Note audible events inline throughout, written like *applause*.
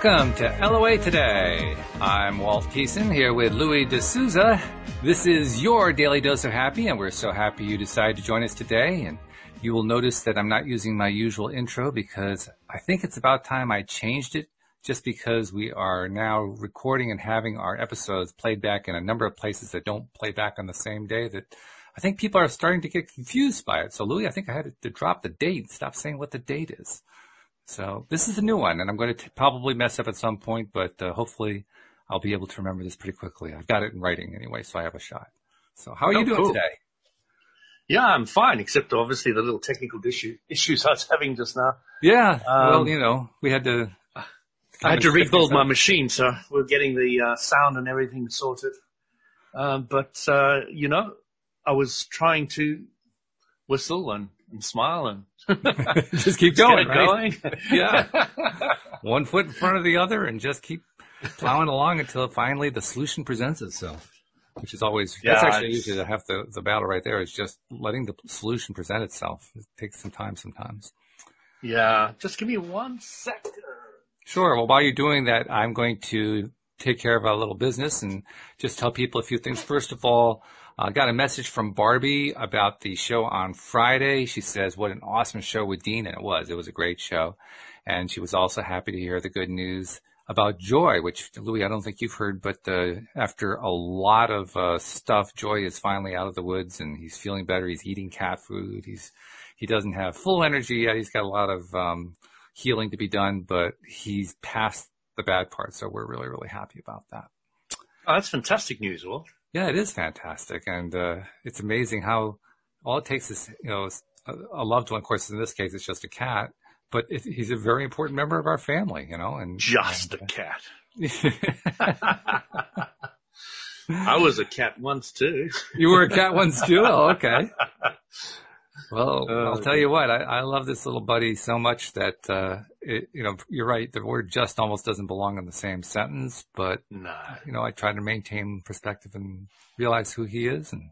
Welcome to LOA Today. I'm Walt Thiessen here with Louis D'Souza. This is your daily dose of happy, and we're so happy you decided to join us today. And you will notice that I'm not using my usual intro because I think it's about time I changed it just because we are now recording and having our episodes played back in a number of places that don't play back on the same day that I think people are starting to get confused by it. So Louis, I think I had to drop the date, stop saying what the date is. So this is a new one, and I'm going to t- probably mess up at some point, but uh, hopefully I'll be able to remember this pretty quickly. I've got it in writing anyway, so I have a shot. So how are oh, you doing cool. today? Yeah, I'm fine, except obviously the little technical issue, issues I was having just now. Yeah, um, well, you know, we had to. I had to rebuild my machine, so we're getting the uh, sound and everything sorted. Um, but uh, you know, I was trying to whistle and, and smile and *laughs* just keep going, right? Going. yeah. *laughs* One foot in front of the other and just keep plowing along until finally the solution presents itself. Which is always, yeah, that's actually usually the half the, the battle right there is just letting the solution present itself. It takes some time sometimes. Yeah. Just give me one second. Sure. Well, while you're doing that, I'm going to take care of our little business and just tell people a few things. First of all, I uh, got a message from Barbie about the show on Friday. She says, what an awesome show with Dean. And it was, it was a great show. And she was also happy to hear the good news about Joy, which Louis, I don't think you've heard, but uh, after a lot of uh, stuff, Joy is finally out of the woods and he's feeling better. He's eating cat food. He's he doesn't have full energy yet. He's got a lot of um, healing to be done, but he's past the bad part. So we're really really happy about that. Oh, that's fantastic news, Will. Yeah, it is fantastic, and uh, it's amazing how all it takes is you know a, a loved one. Of course, in this case, it's just a cat, but it, he's a very important member of our family, you know. And just and, a cat. *laughs* I was a cat once too. You were a cat once too. Oh, okay. *laughs* Well, uh, I'll tell you what, I, I love this little buddy so much that, uh, it, you know, you're right. The word just almost doesn't belong in the same sentence, but, nah. you know, I try to maintain perspective and realize who he is. And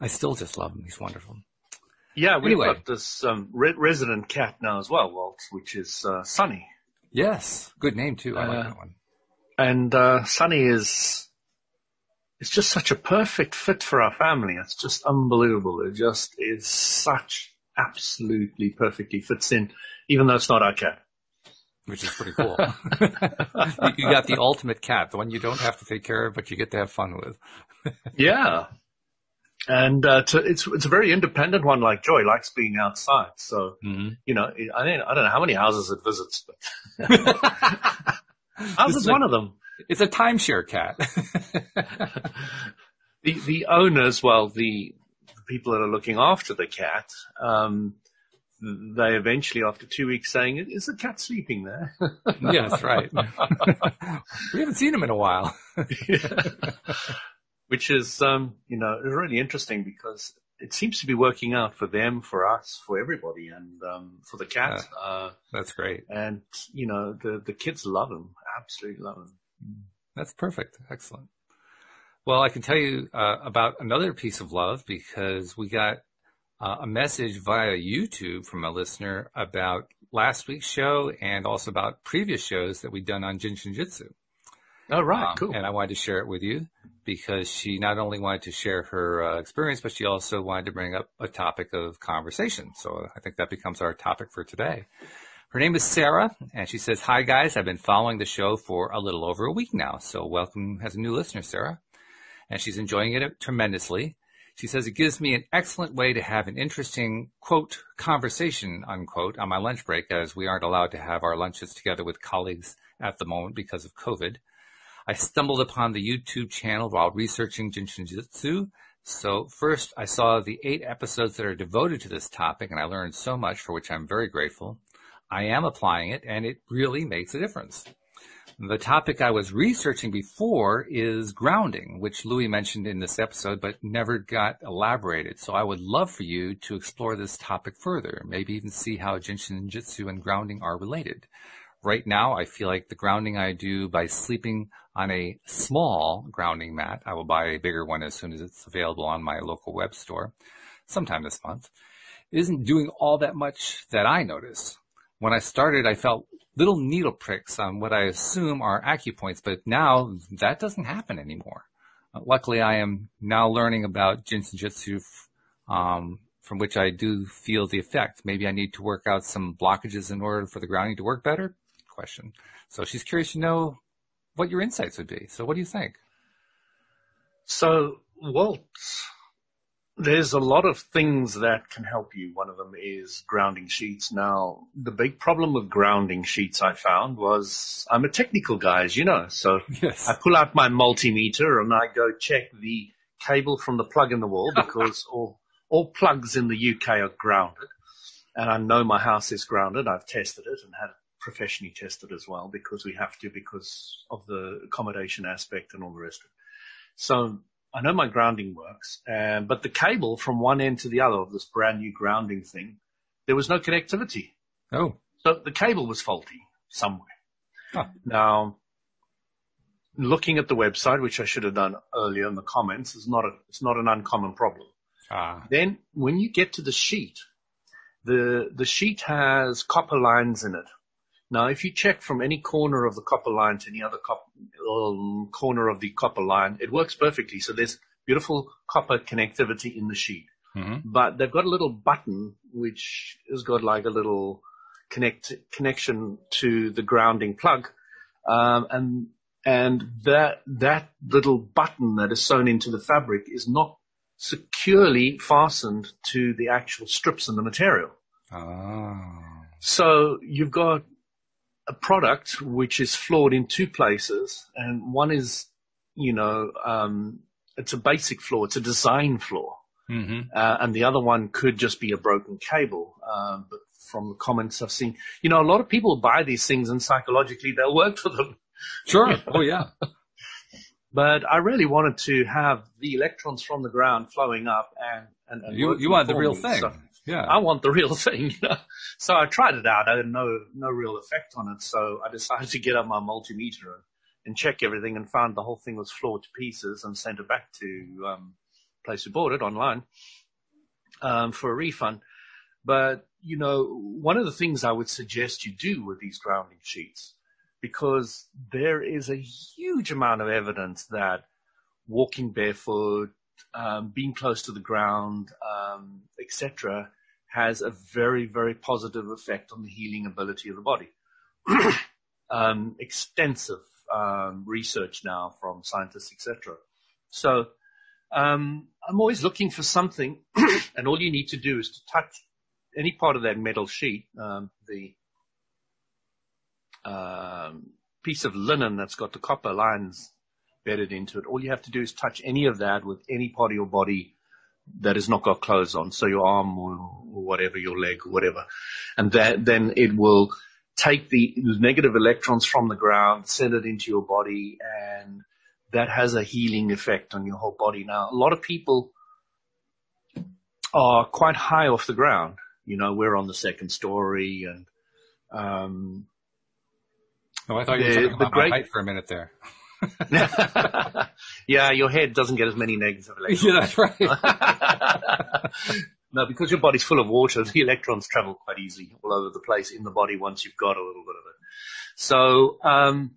I still just love him. He's wonderful. Yeah, we've anyway. got this um, re- resident cat now as well, Walt, which is uh, Sunny. Yes, good name too. I like uh, that one. And uh, Sunny is it's just such a perfect fit for our family. It's just unbelievable. It just is such absolutely perfectly fits in, even though it's not our cat. Which is pretty cool. *laughs* you got the ultimate cat, the one you don't have to take care of, but you get to have fun with. *laughs* yeah. And uh, to, it's it's a very independent one. Like Joy likes being outside, so mm-hmm. you know I don't I don't know how many houses it visits, but *laughs* ours is like, one of them. It's a timeshare cat. *laughs* the the owners, well, the, the people that are looking after the cat, um, they eventually, after two weeks, saying, "Is the cat sleeping there?" *laughs* yes, right. we haven't seen him in a while. *laughs* Which is, um, you know, really interesting because it seems to be working out for them, for us, for everybody, and um, for the cat. Uh, that's great. And you know, the the kids love him, absolutely love him. That's perfect. Excellent. Well, I can tell you uh, about another piece of love because we got uh, a message via YouTube from a listener about last week's show and also about previous shows that we've done on Jin Shin Jyutsu. Oh, right. Um, cool. And I wanted to share it with you because she not only wanted to share her uh, experience, but she also wanted to bring up a topic of conversation. So I think that becomes our topic for today. Her name is Sarah, and she says, Hi guys, I've been following the show for a little over a week now, so welcome as a new listener, Sarah. And she's enjoying it tremendously. She says it gives me an excellent way to have an interesting, quote, conversation, unquote, on my lunch break, as we aren't allowed to have our lunches together with colleagues at the moment because of COVID. I stumbled upon the YouTube channel while researching Jin Shin Jyutsu. So first I saw the eight episodes that are devoted to this topic and I learned so much for which I'm very grateful. I am applying it and it really makes a difference. The topic I was researching before is grounding, which Louis mentioned in this episode, but never got elaborated. So I would love for you to explore this topic further, maybe even see how Jin Shin Jyutsu and grounding are related. Right now, I feel like the grounding I do by sleeping on a small grounding mat, I will buy a bigger one as soon as it's available on my local web store sometime this month, isn't doing all that much that I notice when I started, I felt little needle pricks on what I assume are acupoints, but now that doesn't happen anymore. Uh, luckily, I am now learning about Jin Shin Jyutsu, um, from which I do feel the effect. Maybe I need to work out some blockages in order for the grounding to work better? Question. So she's curious to know what your insights would be. So what do you think? So, Walt, there's a lot of things that can help you. One of them is grounding sheets. Now, the big problem with grounding sheets I found was I'm a technical guy, as you know. So yes. I pull out my multimeter and I go check the cable from the plug in the wall because *laughs* all, all plugs in the UK are grounded. And I know my house is grounded. I've tested it and had it professionally tested as well because we have to because of the accommodation aspect and all the rest of it. So I know my grounding works, um, but the cable from one end to the other of this brand new grounding thing, there was no connectivity. Oh. So the cable was faulty somewhere. Huh. Now, looking at the website, which I should have done earlier in the comments, is not a, it's not an uncommon problem. Ah. Then when you get to the sheet, the, the sheet has copper lines in it. Now, if you check from any corner of the copper line to any other cop- um, corner of the copper line, it works perfectly. So there's beautiful copper connectivity in the sheet. Mm-hmm. But they've got a little button which has got like a little connect connection to the grounding plug, um, and and that that little button that is sewn into the fabric is not securely fastened to the actual strips in the material. Ah. So you've got a product which is flawed in two places, and one is, you know, um, it's a basic flaw, it's a design flaw, mm-hmm. uh, and the other one could just be a broken cable. Um, but from the comments I've seen, you know, a lot of people buy these things and psychologically they'll work for them. Sure. oh yeah. *laughs* but I really wanted to have the electrons from the ground flowing up and, and, and you, you want the real me. thing. So, yeah. I want the *laughs* real thing, you know. So I tried it out. I had no, no real effect on it. So I decided to get up my multimeter and, and check everything and found the whole thing was flawed to pieces and sent it back to, um, place who bought it online, um, for a refund. But, you know, one of the things I would suggest you do with these grounding sheets, because there is a huge amount of evidence that walking barefoot, um, being close to the ground, um, etc., has a very, very positive effect on the healing ability of the body. *clears throat* um, extensive um, research now from scientists, etc. So um, I'm always looking for something, *clears throat* and all you need to do is to touch any part of that metal sheet, um, the piece of linen that's got the copper lines bedded into it. All you have to do is touch any of that with any part of your body that has not got clothes on. So your arm or, or whatever, your leg or whatever. And that, then it will take the negative electrons from the ground, send it into your body and that has a healing effect on your whole body. Now, a lot of people are quite high off the ground. You know, we're on the second story and, um, Oh, I thought you were talking about great, height for a minute there. *laughs* *laughs* yeah, your head doesn't get as many negative electrons. Yeah, that's right. *laughs* no, because your body's full of water, the electrons travel quite easily all over the place in the body once you've got a little bit of it. So, um,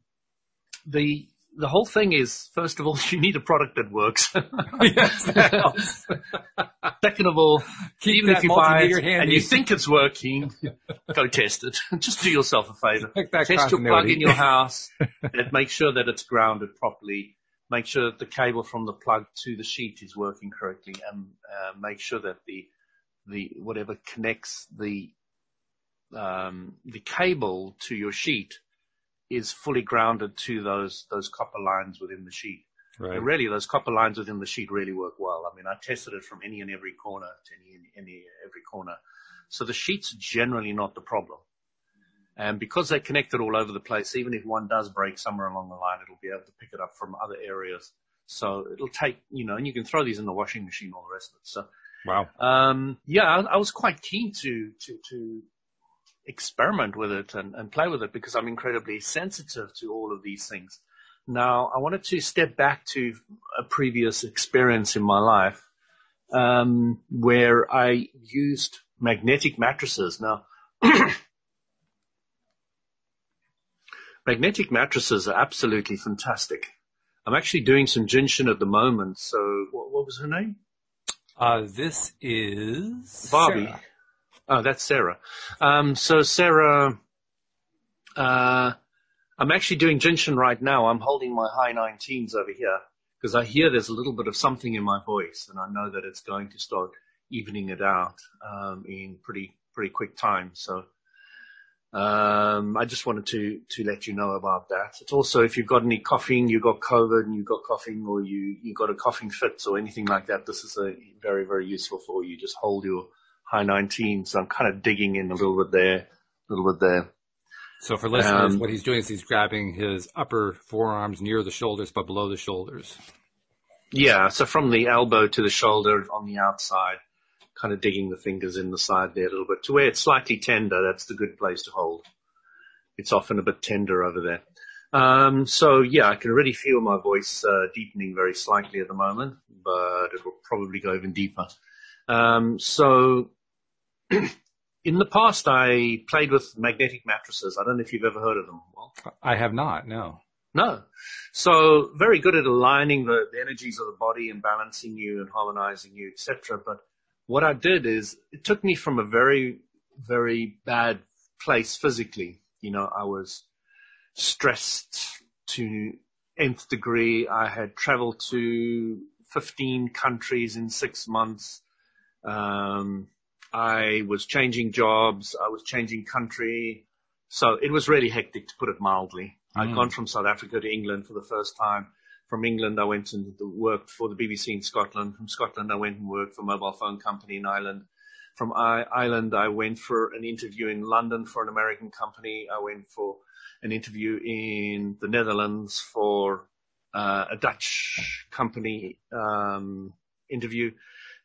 the the whole thing is, first of all, *laughs* you need a product that works. *laughs* yes. *laughs* Second of all, Keep even if you buy it and you think it's working, go test it. Just do yourself a favor. Test your plug in your house and make sure that it's grounded properly. Make sure that the cable from the plug to the sheet is working correctly and uh, make sure that the, the, whatever connects the, um, the cable to your sheet is fully grounded to those those copper lines within the sheet. Right. And really, those copper lines within the sheet really work well. I mean, I tested it from any and every corner to any any every corner. So the sheet's generally not the problem. And because they're connected all over the place, even if one does break somewhere along the line, it'll be able to pick it up from other areas. So it'll take, you know, and you can throw these in the washing machine, all the rest of it. So, wow. Um, yeah, I, I was quite keen to, to, to experiment with it and, and play with it because I'm incredibly sensitive to all of these things. Now, I wanted to step back to a previous experience in my life um, where I used magnetic mattresses. Now, *clears throat* magnetic mattresses are absolutely fantastic. I'm actually doing some Jin Shin at the moment. So what, what was her name? Uh, this is Barbie. Sarah. Oh, that's Sarah. Um, so Sarah, uh, I'm actually doing Jin Shin right now. I'm holding my high 19s over here because I hear there's a little bit of something in my voice and I know that it's going to start evening it out, um, in pretty, pretty quick time. So, um, I just wanted to, to let you know about that. It's also, if you've got any coughing, you've got COVID and you've got coughing or you, you got a coughing fit or anything like that, this is a very, very useful for you. Just hold your high 19s. So I'm kind of digging in a little bit there, a little bit there. So for listeners, um, what he's doing is he's grabbing his upper forearms near the shoulders, but below the shoulders. Yeah, so from the elbow to the shoulder on the outside, kind of digging the fingers in the side there a little bit to where it's slightly tender. That's the good place to hold. It's often a bit tender over there. Um, so yeah, I can already feel my voice uh, deepening very slightly at the moment, but it will probably go even deeper. Um, so *clears throat* in the past, I played with magnetic mattresses. I don't know if you've ever heard of them. Well, I have not. No. No. So very good at aligning the, the energies of the body and balancing you and harmonizing you, etc. But what I did is it took me from a very, very bad place physically. You know, I was stressed to nth degree. I had traveled to 15 countries in six months. Um, I was changing jobs. I was changing country. So it was really hectic to put it mildly. Mm. I'd gone from South Africa to England for the first time. From England, I went and worked for the BBC in Scotland. From Scotland, I went and worked for a mobile phone company in Ireland. From Ireland, I went for an interview in London for an American company. I went for an interview in the Netherlands for uh, a Dutch company um, interview.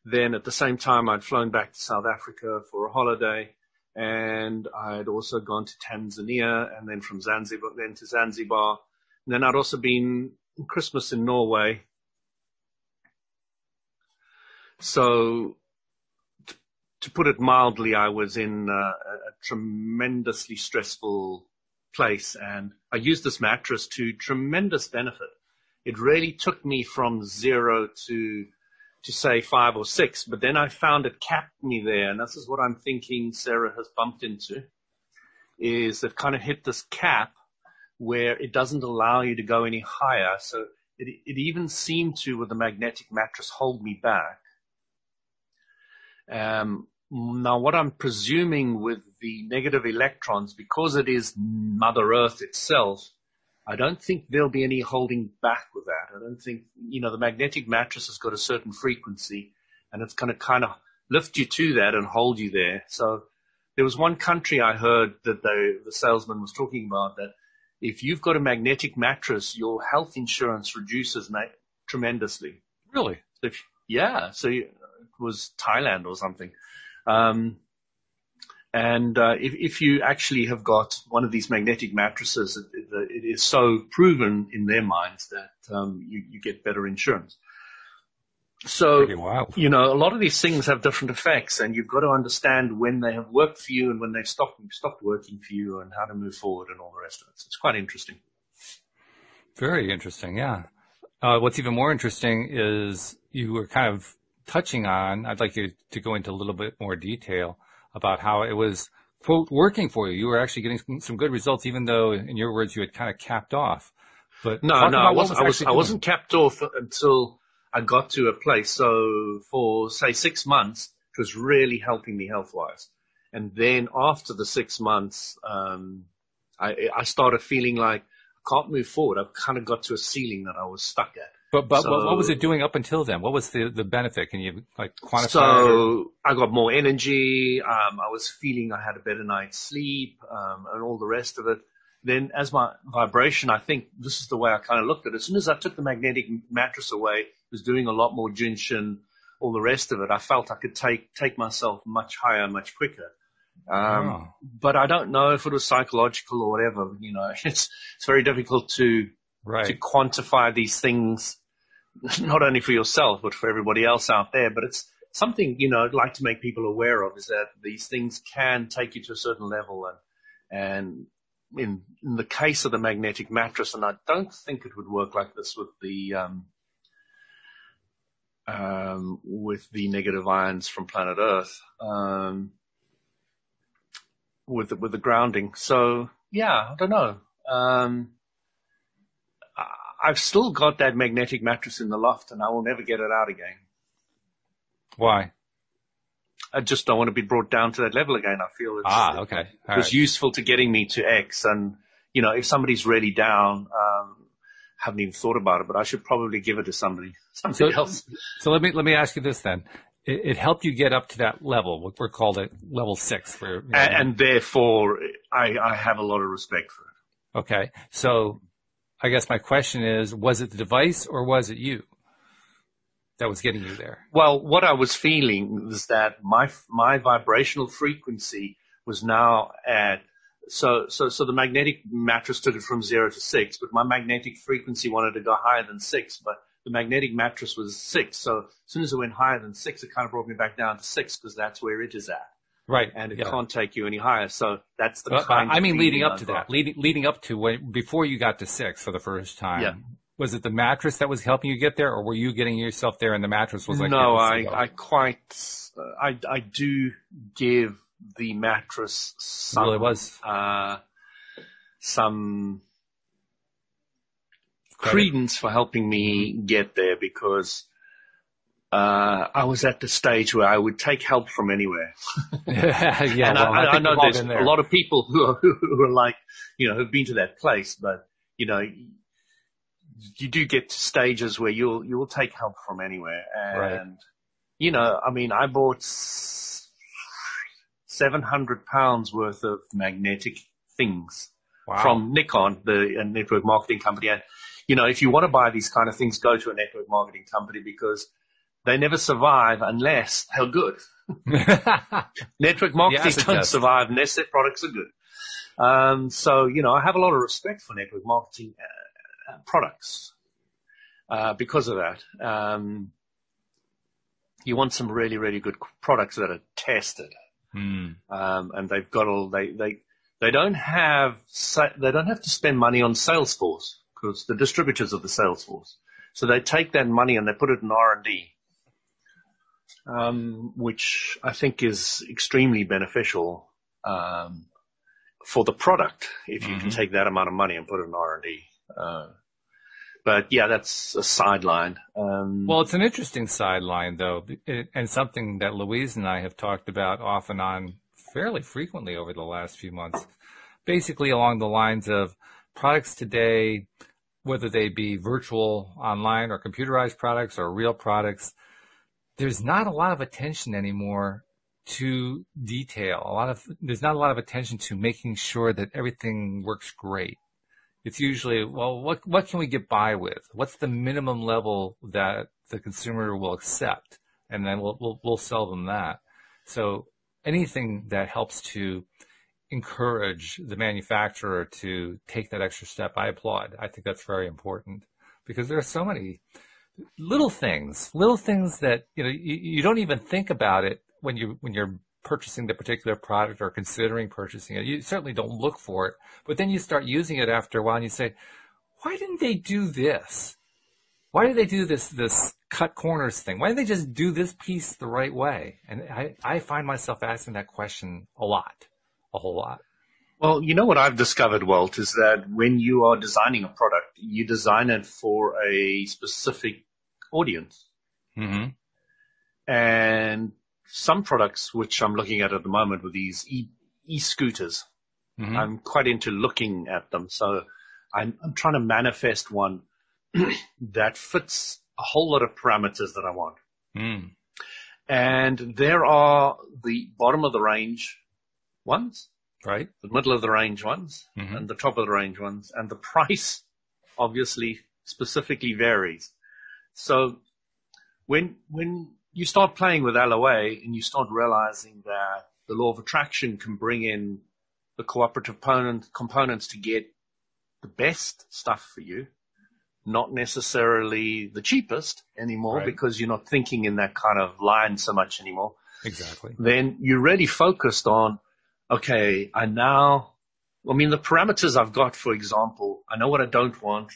Then at the same time, I'd flown back to South Africa for a holiday and I'd also gone to Tanzania and then from Zanzibar, then to Zanzibar. And then I'd also been Christmas in Norway. So to, put it mildly, I was in uh, a tremendously stressful place and I used this mattress to tremendous benefit. It really took me from zero to to say five or six, but then I found it capped me there. And this is what I'm thinking Sarah has bumped into is they've kind of hit this cap where it doesn't allow you to go any higher. So it, it even seemed to, with the magnetic mattress, hold me back. Um, now, what I'm presuming with the negative electrons, because it is Mother Earth itself, I don't think there'll be any holding back with that. I don't think, you know, the magnetic mattress has got a certain frequency and it's going to kind of lift you to that and hold you there. So there was one country I heard that they, the salesman was talking about that if you've got a magnetic mattress, your health insurance reduces ma- tremendously. Really? So if, yeah. So it was Thailand or something. Um, and uh, if, if you actually have got one of these magnetic mattresses, it, it is so proven in their minds that um, you, you get better insurance. So, you know, a lot of these things have different effects and you've got to understand when they have worked for you and when they've stopped, stopped working for you and how to move forward and all the rest of it. So it's quite interesting. Very interesting. Yeah. Uh, what's even more interesting is you were kind of touching on, I'd like you to go into a little bit more detail about how it was quote working for you. You were actually getting some good results, even though in your words you had kind of capped off. But no, no, I wasn't. Was I, was, I wasn't capped off until I got to a place. So for say six months, it was really helping me health wise. And then after the six months, um, I, I started feeling like I can't move forward. I've kind of got to a ceiling that I was stuck at. But but so, what was it doing up until then? What was the the benefit? Can you like quantify? So I got more energy. Um, I was feeling I had a better night's sleep, um, and all the rest of it. Then as my vibration, I think this is the way I kind of looked at it. As soon as I took the magnetic mattress away, was doing a lot more Jin Shin, all the rest of it. I felt I could take take myself much higher, much quicker. Um, oh. but I don't know if it was psychological or whatever. You know, *laughs* it's it's very difficult to right. to quantify these things *laughs* not only for yourself, but for everybody else out there. But it's something, you know, I'd like to make people aware of is that these things can take you to a certain level and, and in, in the case of the magnetic mattress, and I don't think it would work like this with the um, um, with the negative ions from planet Earth, um, with the, with the grounding. So yeah, I don't know. Um, I've still got that magnetic mattress in the loft, and I will never get it out again. Why? I just don't want to be brought down to that level again. I feel it's, ah, okay. All it's right. useful to getting me to X. And, you know, if somebody's really down, um, haven't even thought about it, but I should probably give it to somebody, *laughs* somebody so, else. So let me, let me ask you this then. It, it, helped you get up to that level, what we're called at level six for, you know, and, and, therefore I, I have a lot of respect for it. Okay. So I guess my question is, was it the device or was it you? that was getting you there? Well, what I was feeling was that my my vibrational frequency was now at so so so the magnetic mattress took it from zero to six, but my magnetic frequency wanted to go higher than six, but the magnetic mattress was six. So as soon as it went higher than six, it kind of brought me back down to six because that's where it is at. Right. And it yeah. can't take you any higher. So that's the kind I mean, leading up to that, leading, leading up to when, before you got to six for the first time. Yeah was it the mattress that was helping you get there, or were you getting yourself there and the mattress was like? No, I, I quite, uh, I, I do give the mattress some, really was, uh, some credence for helping me get there because, uh, I was at the stage where I would take help from anywhere. *laughs* yeah, and well, I, I, I know there's a lot of people who are, *laughs* who are like, you know, who've been to that place, but you know, you do get to stages where you'll you'll take help from anywhere, and right. you know, I mean, I bought seven hundred pounds worth of magnetic things wow. from Nikken, the network marketing company, and you know, if you want to buy these kind of things, go to a network marketing company because they never survive unless they're good. *laughs* network marketing yes, don't survive unless their products are good. Um, so, you know, I have a lot of respect for network marketing products uh, because of that. Um, you want some really, really good products that are tested, mm. um, and they've got all they they they don't have they don't have to spend money on Salesforce because the distributors of the Salesforce. So they take that money and they put it in R and D, um, which I think is extremely beneficial um, for the product if you mm-hmm. can take that amount of money and put it in R and D. Uh, but yeah, that's a sideline. Um, well, it's an interesting sideline though, and something that Louise and I have talked about off and on fairly frequently over the last few months. Basically along the lines of products today, whether they be virtual online or computerized products or real products, there's not a lot of attention anymore to detail. A lot of, there's not a lot of attention to making sure that everything works great it's usually, well, what, what can we get by with? What's the minimum level that the consumer will accept? And then we'll, we'll, we'll sell them that. So anything that helps to encourage the manufacturer to take that extra step, I applaud. I think that's very important because there are so many little things, little things that, you know, you, you don't even think about it when you, when you're purchasing the particular product or considering purchasing it. You certainly don't look for it, but then you start using it after a while and you say, why didn't they do this? Why did they do this, this cut corners thing? Why didn't they just do this piece the right way? And I, I find myself asking that question a lot, a whole lot. Well, you know what I've discovered, Walt, is that when you are designing a product, you design it for a specific audience. Mm-hmm. And some products which I'm looking at at the moment with these e- e-scooters. Mm-hmm. I'm quite into looking at them. So I'm, I'm trying to manifest one *clears throat* that fits a whole lot of parameters that I want. Mm. And there are the bottom of the range ones, right? The middle of the range ones mm-hmm. and the top of the range ones and the price obviously specifically varies. So when, when you start playing with LOA and you start realizing that the law of attraction can bring in the cooperative component, components to get the best stuff for you, not necessarily the cheapest anymore right. because you're not thinking in that kind of line so much anymore. Exactly. Then you're really focused on, okay, I now I mean, the parameters I've got, for example, I know what I don't want,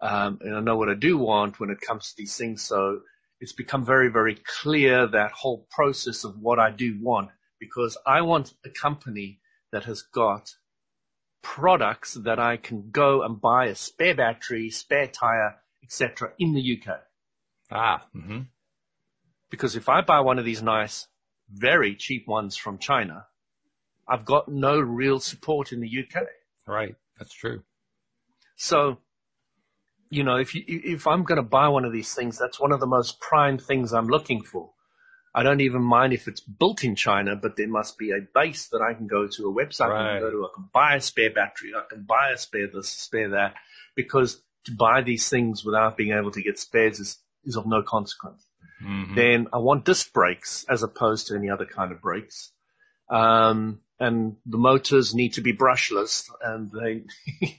um, and I know what I do want when it comes to these things. So it's become very, very clear that whole process of what I do want because I want a company that has got products that I can go and buy a spare battery, spare tire, etc. in the UK. Ah. Mm-hmm. Because if I buy one of these nice, very cheap ones from China, I've got no real support in the UK. Right. That's true. So, you know, if you, if I'm going to buy one of these things, that's one of the most prime things I'm looking for. I don't even mind if it's built in China, but there must be a base that I can go to, a website right. I can go to. I can buy a spare battery. I can buy a spare this, spare that, because to buy these things without being able to get spares is, is of no consequence. Mm-hmm. Then I want disc brakes as opposed to any other kind of brakes. Um, and the motors need to be brushless and they, *laughs*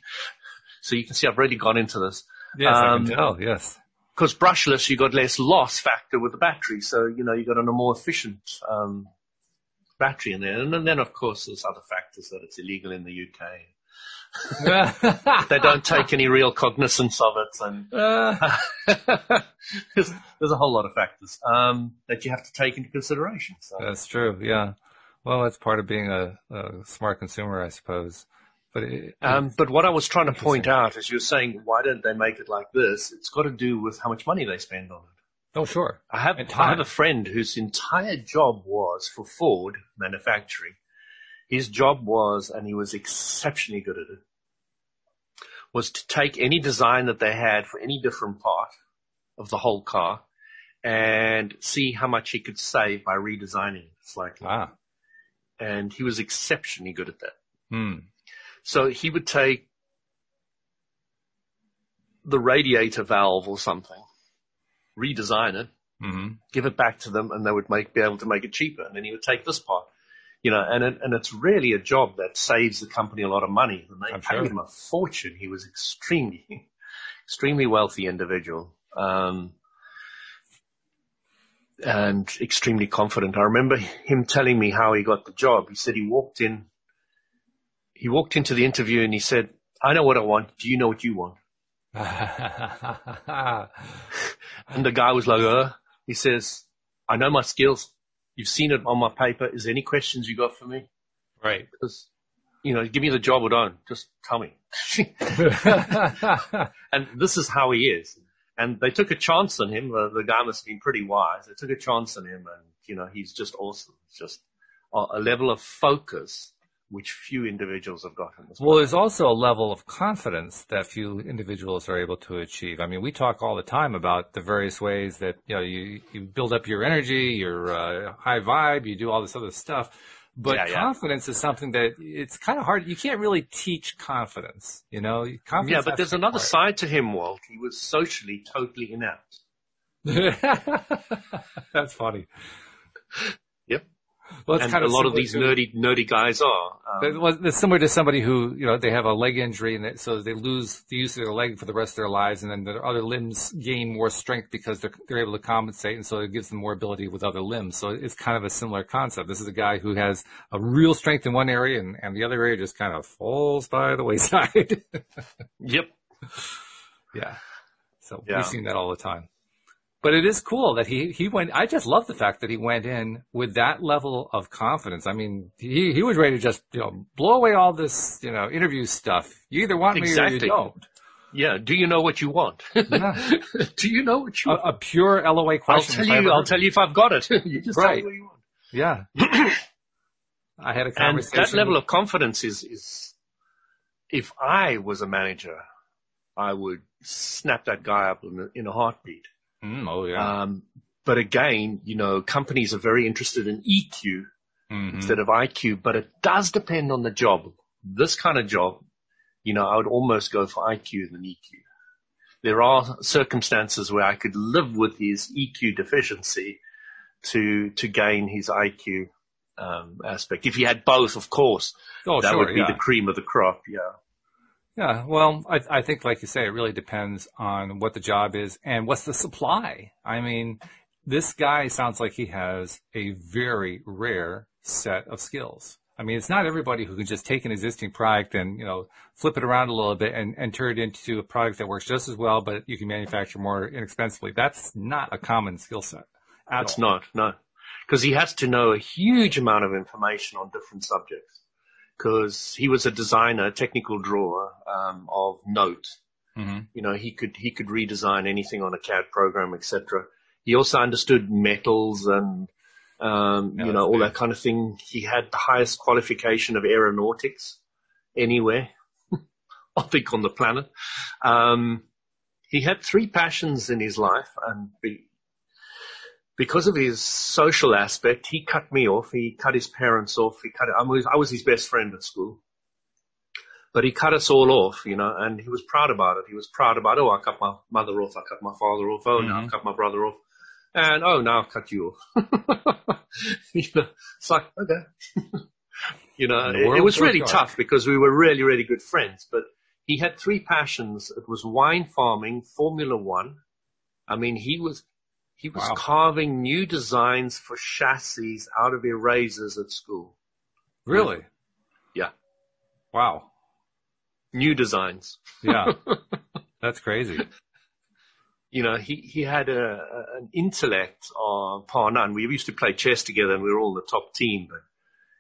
so you can see I've already gone into this. Yes, um, I can um, tell, yes. Because brushless, you got less loss factor with the battery. So, you know, you got a more efficient, um, battery in there. And then, of course, there's other factors that it's illegal in the UK. *laughs* they don't take any real cognizance of it, and *laughs* uh. *laughs* there's, there's, a whole lot of factors um, that you have to take into consideration. So. That's true. Yeah. Well, that's part of being a, a smart consumer, I suppose. But it, um, but what I was trying to point out is you're saying why don't they make it like this? It's got to do with how much money they spend on it. Oh, sure. I have I have a friend whose entire job was for Ford manufacturing. His job was, and he was exceptionally good at it, was to take any design that they had for any different part of the whole car and see how much he could save by redesigning it slightly. Ah. And he was exceptionally good at that. Hmm. So he would take the radiator valve or something, redesign it, mm-hmm. give it back to them, and they would make be able to make it cheaper. And then he would take this part, you know, and it, and it's really a job that saves the company a lot of money. And they I'm paid sure. him a fortune. He was extremely, *laughs* extremely wealthy individual. Um, and extremely confident. I remember him telling me how he got the job. He said he walked in he walked into the interview and he said, I know what I want. Do you know what you want? *laughs* and the guy was like, uh, he says, I know my skills. You've seen it on my paper. Is there any questions you got for me? Right. Because, you know, give me the job or don't. Just tell me. *laughs* and this is how he is. And they took a chance on him. The, the guy must have been pretty wise. They took a chance on him and, you know, he's just awesome. just a, a level of focus which few individuals have gotten. Well, there's also a level of confidence that few individuals are able to achieve. I mean, we talk all the time about the various ways that you know you, you build up your energy, your uh, high vibe, you do all this other stuff. But yeah, confidence yeah. is something that it's kind of hard. You can't really teach confidence, you know. Confidence yeah, but there's another hard. side to him, Walt. He was socially totally inept. *laughs* That's funny. *laughs* Well, and kind of a lot of these nerdy, nerdy guys are. Um, it's similar to somebody who, you know, they have a leg injury and they, so they lose the use of their leg for the rest of their lives and then their other limbs gain more strength because they're, they're able to compensate and so it gives them more ability with other limbs. So it's kind of a similar concept. This is a guy who has a real strength in one area and, and the other area just kind of falls by the wayside. *laughs* yep. Yeah. So yeah. we've seen that all the time but it is cool that he he went. I just love the fact that he went in with that level of confidence. I mean, he he was ready to just you know blow away all this you know interview stuff. You either want exactly. me or you don't. Yeah. Do you know what you want? Yeah. *laughs* Do you know what you? A, want? a pure LOA question. I'll tell you. I'll tell you if I've got it. *laughs* you just right. tell me what you want. Yeah. *clears throat* I had a conversation. And that level of confidence is is. If I was a manager, I would snap that guy up in a, in a heartbeat. Mm, oh yeah. Um, but again, you know, companies are very interested in EQ mm-hmm. instead of IQ, but it does depend on the job. This kind of job, you know, I would almost go for IQ than EQ. There are circumstances where I could live with his EQ deficiency to to gain his IQ um, aspect. If he had both, of course, oh, that sure, would be yeah. the cream of the crop. Yeah. Yeah, well, I, I think, like you say, it really depends on what the job is and what's the supply. I mean, this guy sounds like he has a very rare set of skills. I mean, it's not everybody who can just take an existing product and, you know, flip it around a little bit and, and turn it into a product that works just as well, but you can manufacture more inexpensively. That's not a common skill set. That's all. not, no. Because he has to know a huge amount of information on different subjects. Because he was a designer, a technical drawer um, of note. Mm-hmm. You know, he could he could redesign anything on a CAD program, etc. He also understood metals and um, you know, all good. that kind of thing. He had the highest qualification of aeronautics anywhere, *laughs* I think on the planet. Um, he had three passions in his life and be, because of his social aspect, he cut me off. He cut his parents off. He cut, I was, I was his best friend at school. But he cut us all off, you know, and he was proud about it. He was proud about, oh, I cut my mother off. I cut my father off. Oh, mm-hmm. now I cut my brother off and oh, now I've cut you off. *laughs* you know, it's like okay. *laughs* you know, it, it, was really tough because we were really, really good friends. But he had three passions. It was wine farming, Formula One. I mean, he was he was wow. carving new designs for chassis out of erasers at school. Really? Yeah. Wow. New designs. Yeah. *laughs* That's crazy you know, he, he had a, a an intellect on par none. We used to play chess together and we were all the top team, but,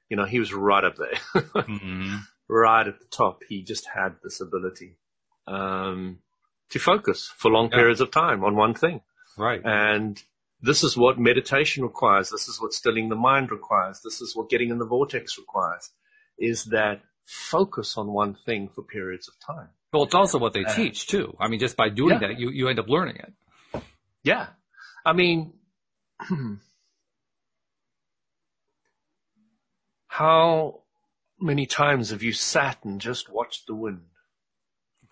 you know, he was right up there. *laughs* mm-hmm. Right at the top. He just had this ability, um, to focus for long yeah. periods of time on one thing. Right. And this is what meditation requires. This is what stilling the mind requires. This is what getting in the vortex requires is that focus on one thing for periods of time. Well, it's also what they uh, teach too. I mean, just by doing yeah. that, you, you end up learning it. Yeah. I mean, *clears throat* how many times have you sat and just watched the wind?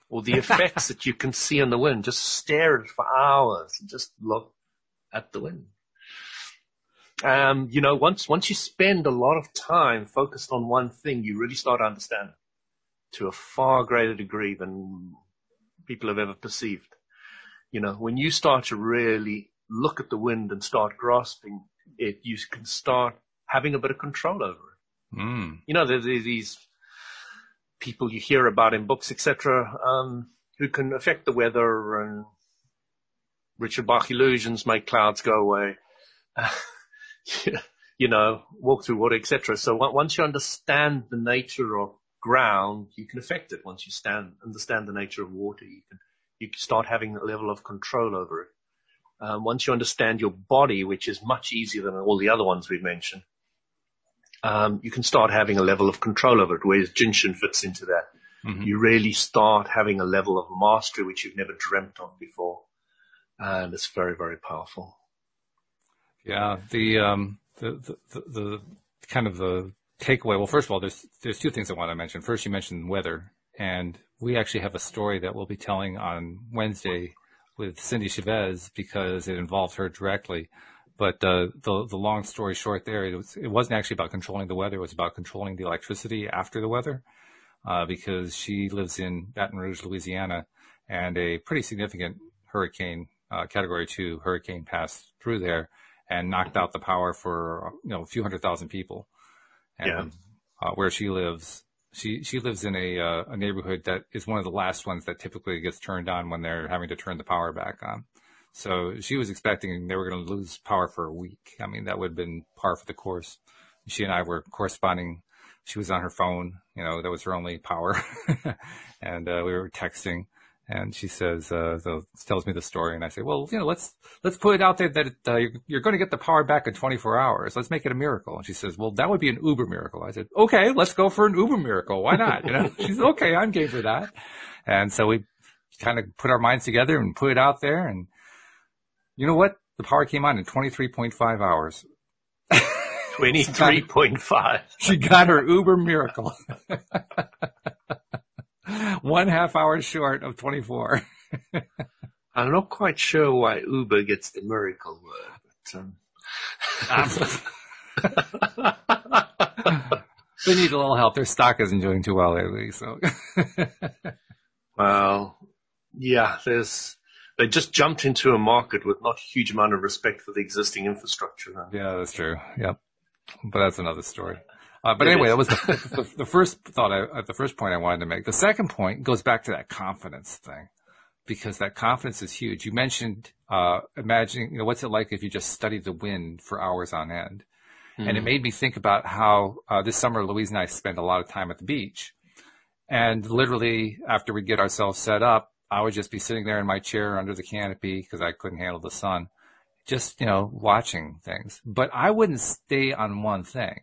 Or the effects that you can see in the wind, just stare at it for hours and just look at the wind. Um, you know, once, once you spend a lot of time focused on one thing, you really start to understand it to a far greater degree than people have ever perceived. You know, when you start to really look at the wind and start grasping it, you can start having a bit of control over it. Mm. You know, there's these people you hear about in books, etc., um, who can affect the weather and Richard Bach illusions make clouds go away. *laughs* You know, walk through water, etc. So once you understand the nature of ground, you can affect it. Once you stand, understand the nature of water, you can, you start having a level of control over it. Um, once you understand your body, which is much easier than all the other ones we've mentioned, um, you can start having a level of control over it, whereas Jin Shin fits into that. Mm-hmm. You really start having a level of mastery which you've never dreamt of before. And it's very, very powerful. Yeah, the, um, the, the, the, the kind of the takeaway. Well, first of all, there's there's two things I want to mention. First, you mentioned weather, and we actually have a story that we'll be telling on Wednesday with Cindy Chavez because it involves her directly. But uh, the the long story short, there it, was, it wasn't actually about controlling the weather; it was about controlling the electricity after the weather, uh, because she lives in Baton Rouge, Louisiana, and a pretty significant hurricane, uh, Category Two hurricane, passed through there and knocked out the power for you know a few hundred thousand people. And, yeah. Uh, where she lives, she she lives in a uh, a neighborhood that is one of the last ones that typically gets turned on when they're having to turn the power back on. So she was expecting they were going to lose power for a week. I mean, that would have been par for the course. She and I were corresponding. She was on her phone, you know, that was her only power. *laughs* and uh, we were texting and she says, uh, so tells me the story, and I say, well, you know, let's let's put it out there that uh, you're, going to get the power back in 24 hours. Let's make it a miracle. And she says, well, that would be an Uber miracle. I said, okay, let's go for an Uber miracle. Why not? You know, *laughs* she's okay. I'm game for that. And so we kind of put our minds together and put it out there, and you know what? The power came on in 23.5 hours. *laughs* 23.5. she got her Uber miracle. *laughs* One half hour short of 24. *laughs* I'm not quite sure why Uber gets the miracle word, but um. they need a little help. Their stock isn't doing too well lately, so. well, yeah, there's they just jumped into a market with not a huge amount of respect for the existing infrastructure. Yeah, that's true. Yep, but that's another story. Uh, but anyway, that was the, *laughs* the, the, first thought, I, the first point I wanted to make. The second point goes back to that confidence thing, because that confidence is huge. You mentioned uh, imagining, you know, what's it like if you just study the wind for hours on end, mm-hmm. and it hmm. made me think about how uh, this summer Louise and I spent a lot of time at the beach, and literally after we get ourselves set up, I would just be sitting there in my chair under the canopy because I couldn't handle the sun, just you know watching things. But I wouldn't stay on one thing.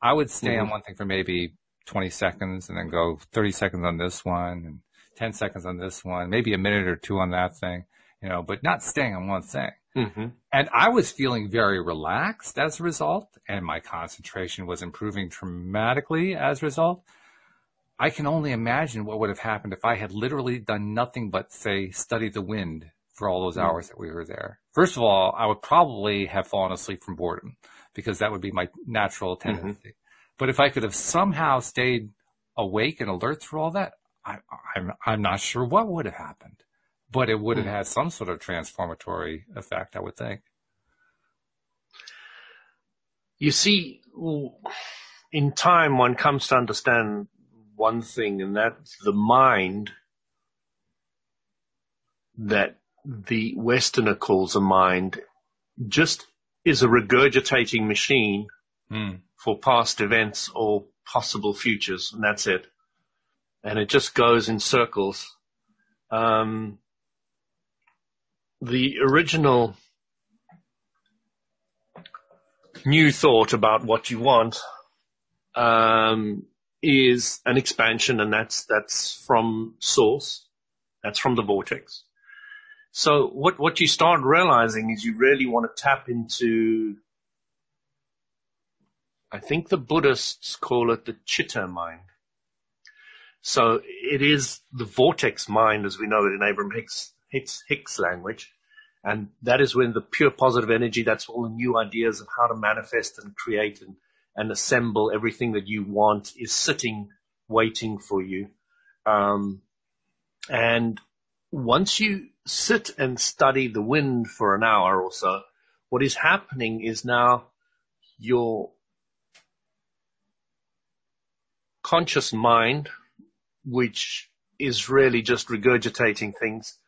I would stay mm-hmm. on one thing for maybe 20 seconds and then go 30 seconds on this one and 10 seconds on this one, maybe a minute or two on that thing, you know, but not staying on one thing. Mm-hmm. And I was feeling very relaxed as a result, and my concentration was improving dramatically as a result. I can only imagine what would have happened if I had literally done nothing but, say, study the wind for all those mm-hmm. hours that we were there. First of all, I would probably have fallen asleep from boredom because that would be my natural mm-hmm. tendency. Mm-hmm. But if I could have somehow stayed awake and alert through all that, I, I'm, I'm not sure what would have happened, but it would have mm. had some sort of transformatory effect, I would think. You see, in time, one comes to understand one thing, and that's the mind that the Westerner calls a mind just is a regurgitating machine mm. for past events or possible futures, and that's it. And it just goes in circles. Um, the original new thought about what you want um, is an expansion, and that's that's from source, that's from the vortex. So what, what you start realizing is you really want to tap into, I think the Buddhists call it the chitta mind. So it is the vortex mind as we know it in Abraham Hicks, Hicks, Hicks language. And that is when the pure positive energy, that's all the new ideas of how to manifest and create and, and assemble everything that you want is sitting, waiting for you. Um, and once you sit and study the wind for an hour or so, what is happening is now your conscious mind, which is really just regurgitating things,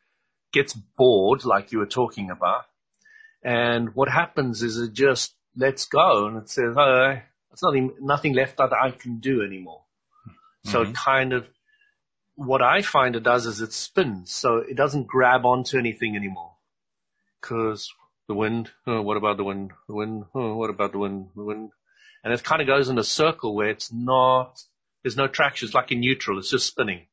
gets bored, like you were talking about. And what happens is it just lets go and it says, oh, there's nothing, nothing left that I can do anymore. Mm-hmm. So it kind of what I find it does is it spins, so it doesn't grab onto anything anymore. Cause the wind, oh, what about the wind? The wind, oh, what about the wind? The wind. And it kind of goes in a circle where it's not, there's no traction. It's like in neutral. It's just spinning.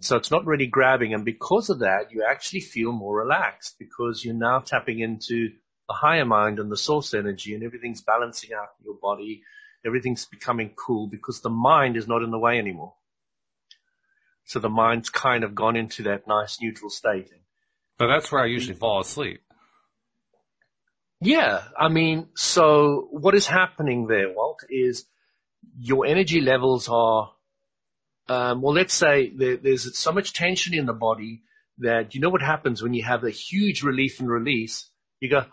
So it's not really grabbing. And because of that, you actually feel more relaxed because you're now tapping into the higher mind and the source energy and everything's balancing out your body. Everything's becoming cool because the mind is not in the way anymore. So the mind's kind of gone into that nice neutral state. But that's where I usually fall asleep. Yeah. I mean, so what is happening there, Walt, is your energy levels are, um, well, let's say there, there's so much tension in the body that you know what happens when you have a huge relief and release? You go.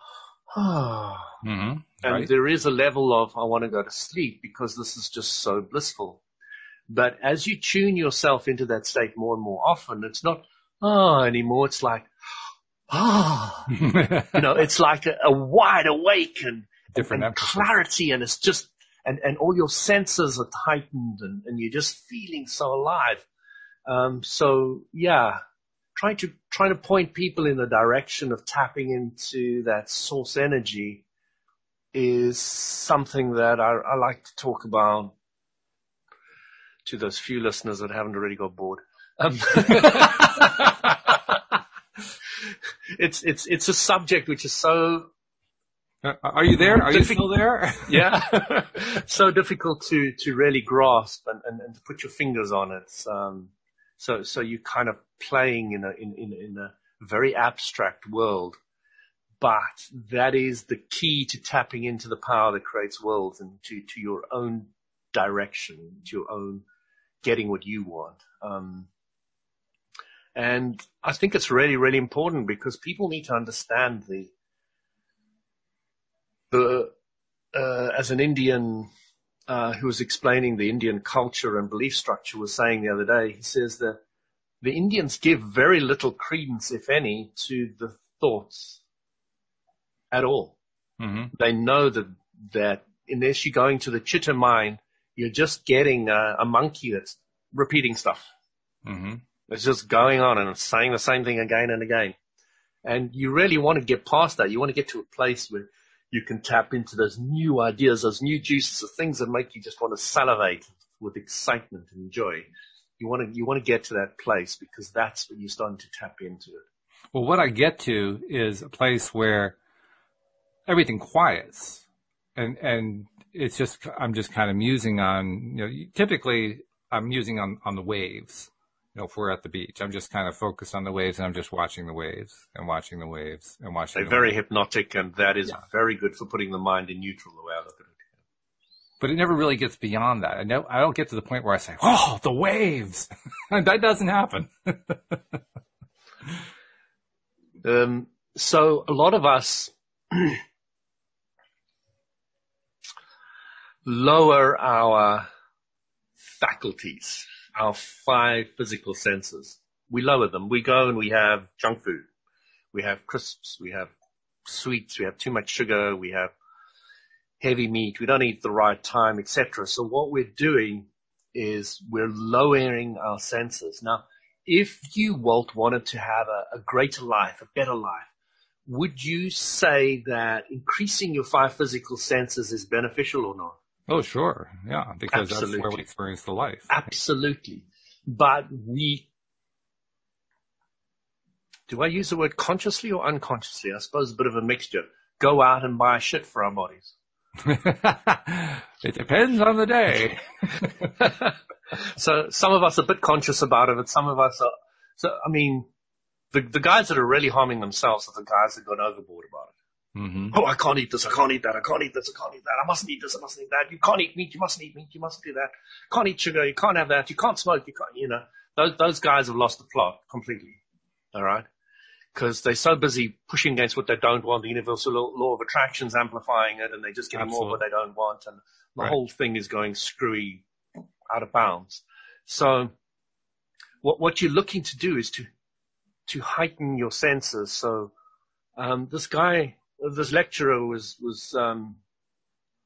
*sighs* Mm-hmm. And right. there is a level of, I want to go to sleep because this is just so blissful. But as you tune yourself into that state more and more often, it's not, ah, oh, anymore. It's like, *gasps* ah, oh. *laughs* you know, it's like a, a wide awake and, Different and clarity and it's just, and, and all your senses are heightened and, and you're just feeling so alive. Um, so yeah, trying to, trying to point people in the direction of tapping into that source energy is something that I, I like to talk about to those few listeners that haven't already got bored. Um, *laughs* it's it's it's a subject which is so. Uh, are you there? Are you still there? *laughs* *laughs* yeah, so difficult to to really grasp and, and, and to put your fingers on it. Um, so so you're kind of playing in a in, in in a very abstract world, but that is the key to tapping into the power that creates worlds and to to your own direction, to your own getting what you want. Um, and I think it's really, really important because people need to understand the, the, uh, as an Indian uh, who was explaining the Indian culture and belief structure was saying the other day. He says that the Indians give very little credence, if any, to the thoughts at all. Mm-hmm. They know that, that unless you're going to the chitta mind, you're just getting a, a monkey that's repeating stuff. Mm-hmm. It's just going on and saying the same thing again and again. And you really want to get past that. You want to get to a place where you can tap into those new ideas, those new juices, the things that make you just want to salivate with excitement and joy. You want to, you want to get to that place because that's when you're starting to tap into it. Well, what I get to is a place where everything quiets and, and it's just, I'm just kind of musing on, you know, typically I'm musing on, on the waves know, if we're at the beach, I'm just kind of focused on the waves and I'm just watching the waves and watching the waves and watching. They're very waves. hypnotic and that is yeah. very good for putting the mind in neutral the way I look at it. But it never really gets beyond that. I know I don't get to the point where I say, "Oh, the waves." *laughs* that doesn't happen. *laughs* um, so a lot of us *clears throat* lower our faculties our five physical senses. We lower them. We go and we have junk food. We have crisps. We have sweets. We have too much sugar. We have heavy meat. We don't eat the right time, etc. So what we're doing is we're lowering our senses. Now, if you, Walt, wanted to have a, a greater life, a better life, would you say that increasing your five physical senses is beneficial or not? Oh, sure. Yeah, because Absolutely. that's where we experience the life. Absolutely. But we, do I use the word consciously or unconsciously? I suppose a bit of a mixture. Go out and buy shit for our bodies. *laughs* it depends on the day. *laughs* so some of us are a bit conscious about it, but some of us are, so, I mean, the, the guys that are really harming themselves are the guys that got overboard about it. Mm-hmm. Oh, I can't eat this. I can't eat that. I can't eat this. I can't eat that. I mustn't eat this. I mustn't eat that. You can't eat meat. You mustn't eat meat. You mustn't do that. Can't eat sugar. You can't have that. You can't smoke. You can't, you know, those, those guys have lost the plot completely. All right. Cause they're so busy pushing against what they don't want. The universal law of attraction's amplifying it and they're just getting more of what they don't want. And the right. whole thing is going screwy out of bounds. So what, what you're looking to do is to, to heighten your senses. So, um, this guy, this lecturer was was um,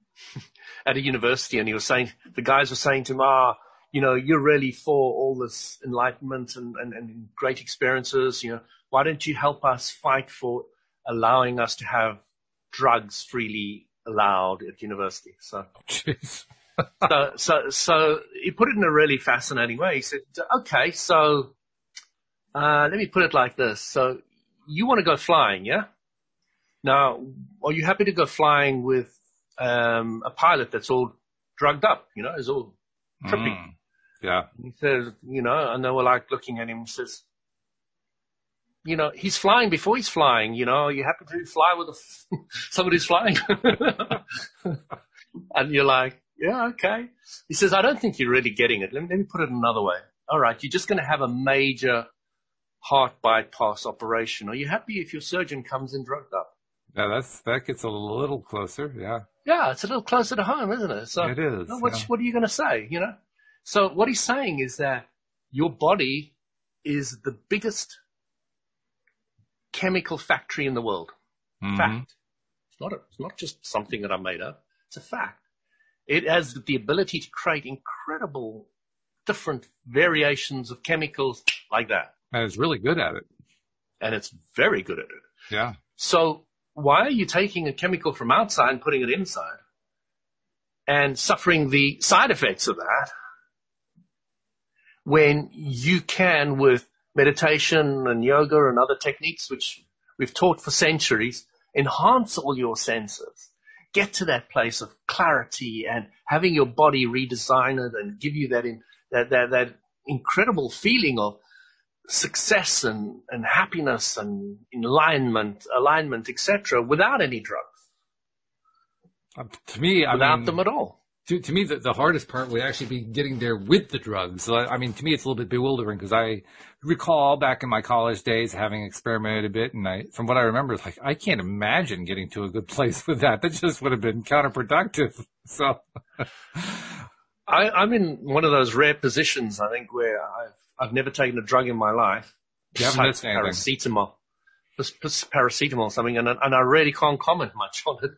*laughs* at a university, and he was saying the guys were saying to him, "Ah, you know, you're really for all this enlightenment and, and, and great experiences. You know, why don't you help us fight for allowing us to have drugs freely allowed at university?" So. *laughs* so, so, so he put it in a really fascinating way. He said, okay, so, uh, let me put it like this. So you want to go flying, yeah? Now, are you happy to go flying with um, a pilot that's all drugged up? You know, is all trippy. Mm, yeah. And he says, you know, and they were like looking at him and says, you know, he's flying before he's flying. You know, are you happy to fly with a, *laughs* somebody who's flying? *laughs* and you're like, yeah, okay. He says, I don't think you're really getting it. Let me, let me put it another way. All right, you're just going to have a major heart bypass operation. Are you happy if your surgeon comes in drugged up? Yeah, that's that gets a little closer. Yeah. Yeah, it's a little closer to home, isn't it? So it is. What, yeah. what are you going to say? You know. So what he's saying is that your body is the biggest chemical factory in the world. Mm-hmm. Fact. It's not a, it's not just something that I made up. It's a fact. It has the ability to create incredible different variations of chemicals like that. And it's really good at it. And it's very good at it. Yeah. So why are you taking a chemical from outside and putting it inside? And suffering the side effects of that when you can with meditation and yoga and other techniques which we've taught for centuries enhance all your senses get to that place of clarity and having your body redesign it and give you that in, that, that, that incredible feeling of success and, and happiness and alignment, alignment, etc., without any drugs. Uh, to me, I without mean, them at all. to, to me, the, the hardest part would actually be getting there with the drugs. So, I mean, to me, it's a little bit bewildering because I recall back in my college days having experimented a bit, and I, from what I remember, it's like I can't imagine getting to a good place *laughs* with that. That just would have been counterproductive. *laughs* So, I, I'm in one of those rare positions, I think, where I've I've never taken a drug in my life. You haven't. Paracetamol, paracetamol, something, and and I really can't comment much on it.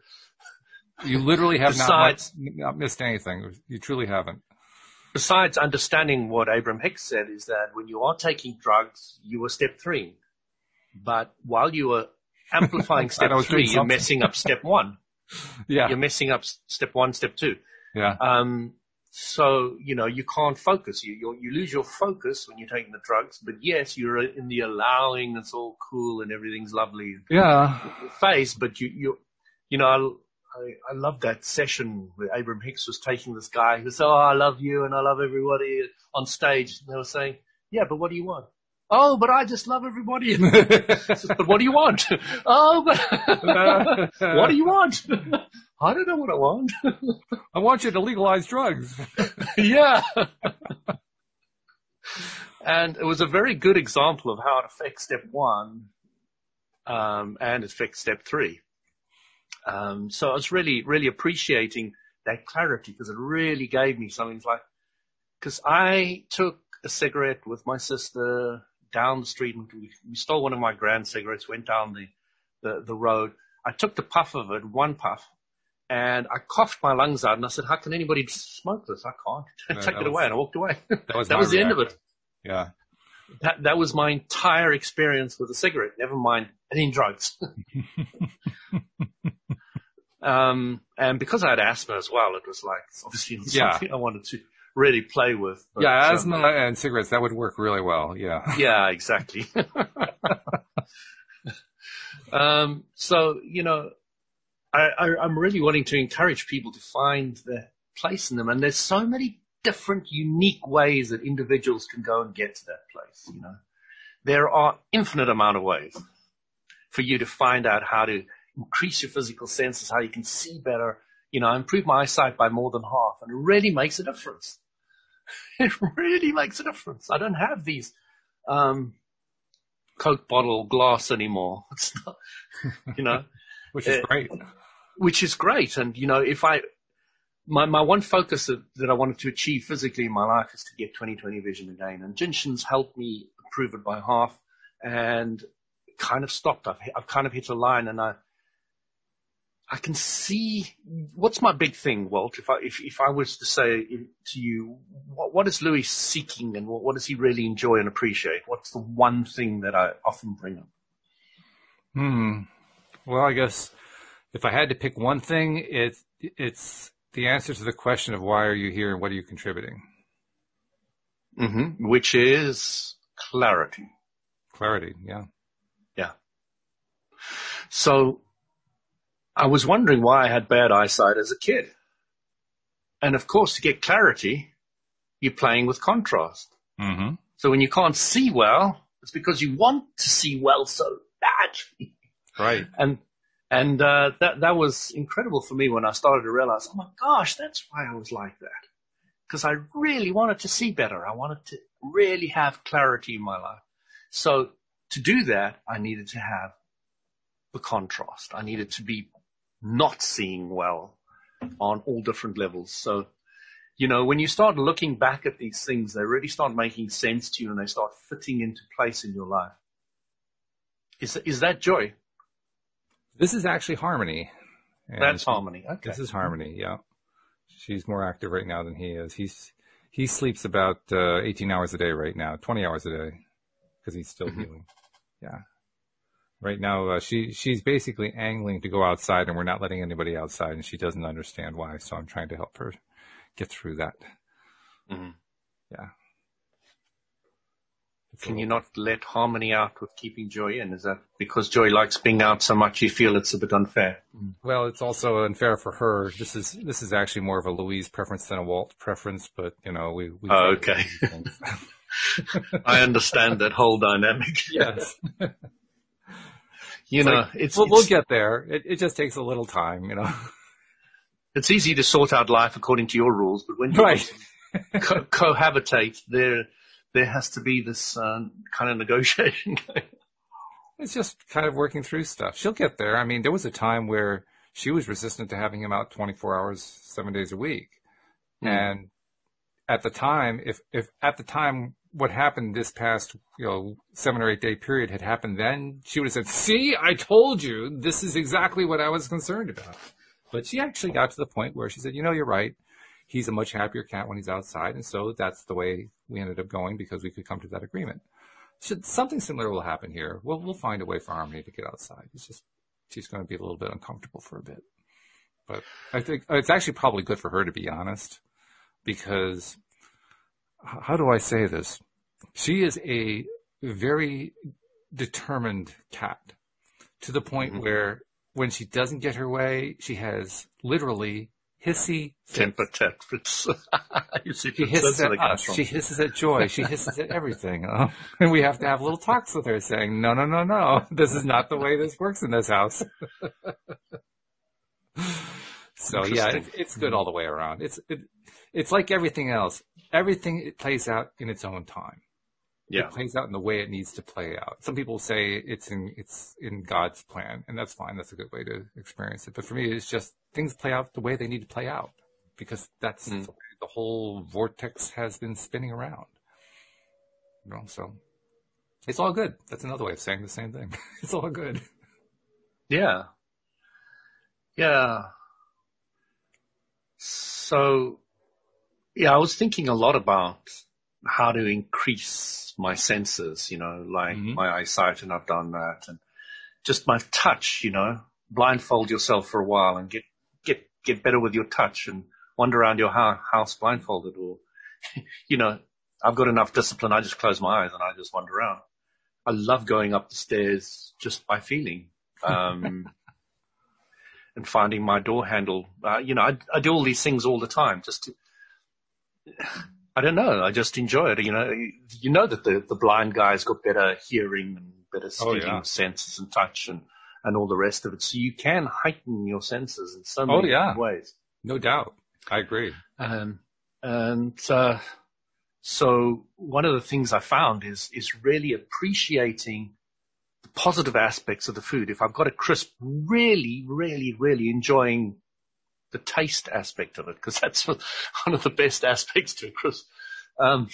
You literally have Besides, not, not missed anything. You truly haven't. Besides understanding what Abraham Hicks said is that when you are taking drugs, you are step three. But while you are *laughs* amplifying step three, you're messing up step one. Yeah. You're messing up step one, step two. Yeah. Um, so, you know, you can't focus. You, you, you lose your focus when you're taking the drugs, but yes, you're in the allowing, it's all cool and everything's lovely. Yeah. Phase, but you, you, you know, I, I love that session where Abraham Hicks was taking this guy who said, Oh, I love you and I love everybody on stage. And they were saying, Yeah, but what do you want? Oh, but I just love everybody. *laughs* but what do you want? Oh, but *laughs* what do you want? I don't know what I want. I want you to legalize drugs. *laughs* yeah. and it was a very good example of how it affects step one um, and it affects step three. Um, so I was really, really appreciating that clarity because it really gave me something like, because I took a cigarette with my sister down the street and we, we stole one of my grand cigarettes, went down the, the, the road. I took the puff of it, one puff, and I coughed my lungs out and I said, how can anybody smoke this? I can't. *laughs* Take it was, away. And I walked away. *laughs* That was, that was the end of it. Yeah. That, that was my entire experience with a cigarette. Never mind any drugs. *laughs* Um, and because I had asthma as well, it was like obviously something yeah. I wanted to really play with. But, yeah, um, asthma and cigarettes that would work really well. Yeah. *laughs* Yeah, exactly. *laughs* um, so you know, I, I, I'm really wanting to encourage people to find their place in them, and there's so many different, unique ways that individuals can go and get to that place. You know, there are infinite amount of ways for you to find out how to increase your physical senses, how you can see better. You know, improve my eyesight by more than half, and it really makes a difference. *laughs* It really makes a difference. I don't have these um, Coke bottle glass anymore. *laughs* It's not, you know, *laughs* which is uh, great. Which is great, and you know, if I my, my one focus that, that I wanted to achieve physically in my life is to get 20/20 vision again, and Jin Shin's helped me improve it by half, and kind of stopped. I've I've kind of hit a line, and I I can see what's my big thing, Walt. If I if if I was to say to you, what, what is Louis seeking, and what, what does he really enjoy and appreciate? What's the one thing that I often bring up? Hmm. Well, I guess if I had to pick one thing, it's it's the answer to the question of why are you here and what are you contributing. Mm-hmm. Which is clarity. Clarity. Yeah. Yeah. So I was wondering why I had bad eyesight as a kid. And of course, to get clarity, you're playing with contrast. Mm-hmm. So when you can't see well, it's because you want to see well so badly. Right. And and uh, that that was incredible for me when I started to realize, oh my gosh, that's why I was like that. Because I really wanted to see better. I wanted to really have clarity in my life. So to do that, I needed to have the contrast. I needed to be not seeing well on all different levels. So, you know, when you start looking back at these things, they really start making sense to you and they start fitting into place in your life. Is, is that joy? This is actually harmony. That's harmony. Okay. This is harmony. Yeah. She's more active right now than he is. He's, he sleeps about uh, 18 hours a day right now, 20 hours a day because he's still mm-hmm. healing. Yeah right now uh, she she's basically angling to go outside and we're not letting anybody outside and she doesn't understand why so i'm trying to help her get through that mm-hmm. yeah it's can you not let harmony out with keeping joy in is that because joy likes being out so much you feel it's a bit unfair mm-hmm. well it's also unfair for her this is this is actually more of a louise preference than a walt preference but you know we, we oh, okay *laughs* I understand that whole dynamic. *laughs* yes. You know, like, it's, we'll, it's, we'll get there. It, it just takes a little time, you know. *laughs* it's easy to sort out life according to your rules, but when you right. *laughs* co- cohabitate, there there has to be this uh, kind of negotiation. *laughs* it's just kind of working through stuff. She'll get there. I mean, there was a time where she was resistant to having him out 24 hours, seven days a week, mm. and at the time, if if at the time what happened this past you know seven or eight day period had happened then, she would have said, "See, I told you. This is exactly what I was concerned about." But she actually got to the point where she said, "You know, you're right he's a much happier cat when he's outside. And so that's the way we ended up going because we could come to that agreement. Should something similar will happen here. We'll, we'll find a way for Harmony to get outside. It's just, she's going to be a little bit uncomfortable for a bit. But I think it's actually probably good for her to be honest because how do I say this? She is a very determined cat to the point mm-hmm. where when she doesn't get her way, she has literally hissy temper tantrums. *laughs* she hisses at us. She hisses at joy. She hisses at everything. Uh, *laughs* and we have to have little talks with her saying, no, no, no, no. *laughs* This is not the way this works in this house. so yeah, it, it's good all the way around. It's, it, it's like everything else. Everything it plays out in its own time. Yeah. It plays out in the way it needs to play out. Some people say it's in it's in God's plan, and that's fine. That's a good way to experience it. But for me, it's just things play out the way they need to play out because that's mm. the, the whole vortex has been spinning around. You know, so it's all good. That's another way of saying the same thing. *laughs* it's all good. Yeah. Yeah. So, yeah, I was thinking a lot about how to increase my senses, you know, like mm-hmm. my eyesight, and I've done that, and just my touch, you know, blindfold yourself for a while and get get get better with your touch and wander around your house blindfolded, or *laughs* you know, I've got enough discipline. I just close my eyes and I just wander around. I love going up the stairs just by feeling. Um, *laughs* and finding my door handle. Uh, you know, I, I do all these things all the time just to, I don't know. I just enjoy it. You know, you know that the, the blind guy's got better hearing and better oh, yeah. senses and touch and, and all the rest of it. So you can heighten your senses in so oh, many oh, yeah. ways. No doubt. I agree. Um, and, uh, so one of the things I found is, is really appreciating the positive aspects of the food. If I've got a crisp, really, really, really enjoying the taste aspect of it because *laughs* that's one of the best aspects to it. Chris. Um,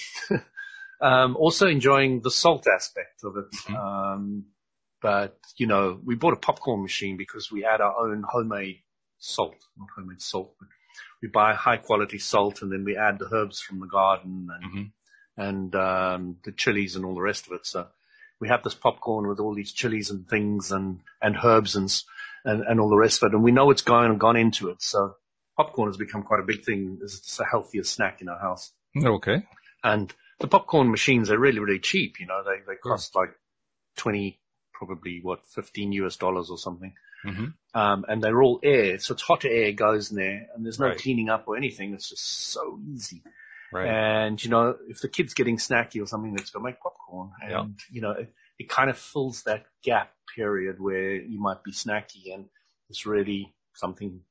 *laughs* um, also enjoying the salt aspect of it. Mm-hmm. Um, but you know, we bought a popcorn machine because we had our own homemade salt, not homemade salt, but we buy high quality salt and then we add the herbs from the garden and, mm-hmm. and, um, the chilies and all the rest of it. So we have this popcorn with all these chilies and things and, and herbs and, and, and all the rest of it. And we know it's gone and gone into it. So popcorn has become quite a big thing. It's a healthier snack in our house. Okay. And the popcorn machines are really, really cheap. You know, they, they cost like 20, probably what, 15 US dollars or something. Mm-hmm. Um, and they're all air. So it's hot air goes in there and there's no right. cleaning up or anything. It's just so easy. Right. And, you know, if the kid's getting snacky or something, let's go make popcorn. And, yep. you know, it, kind of fills that gap period where you might be snacky and it's really something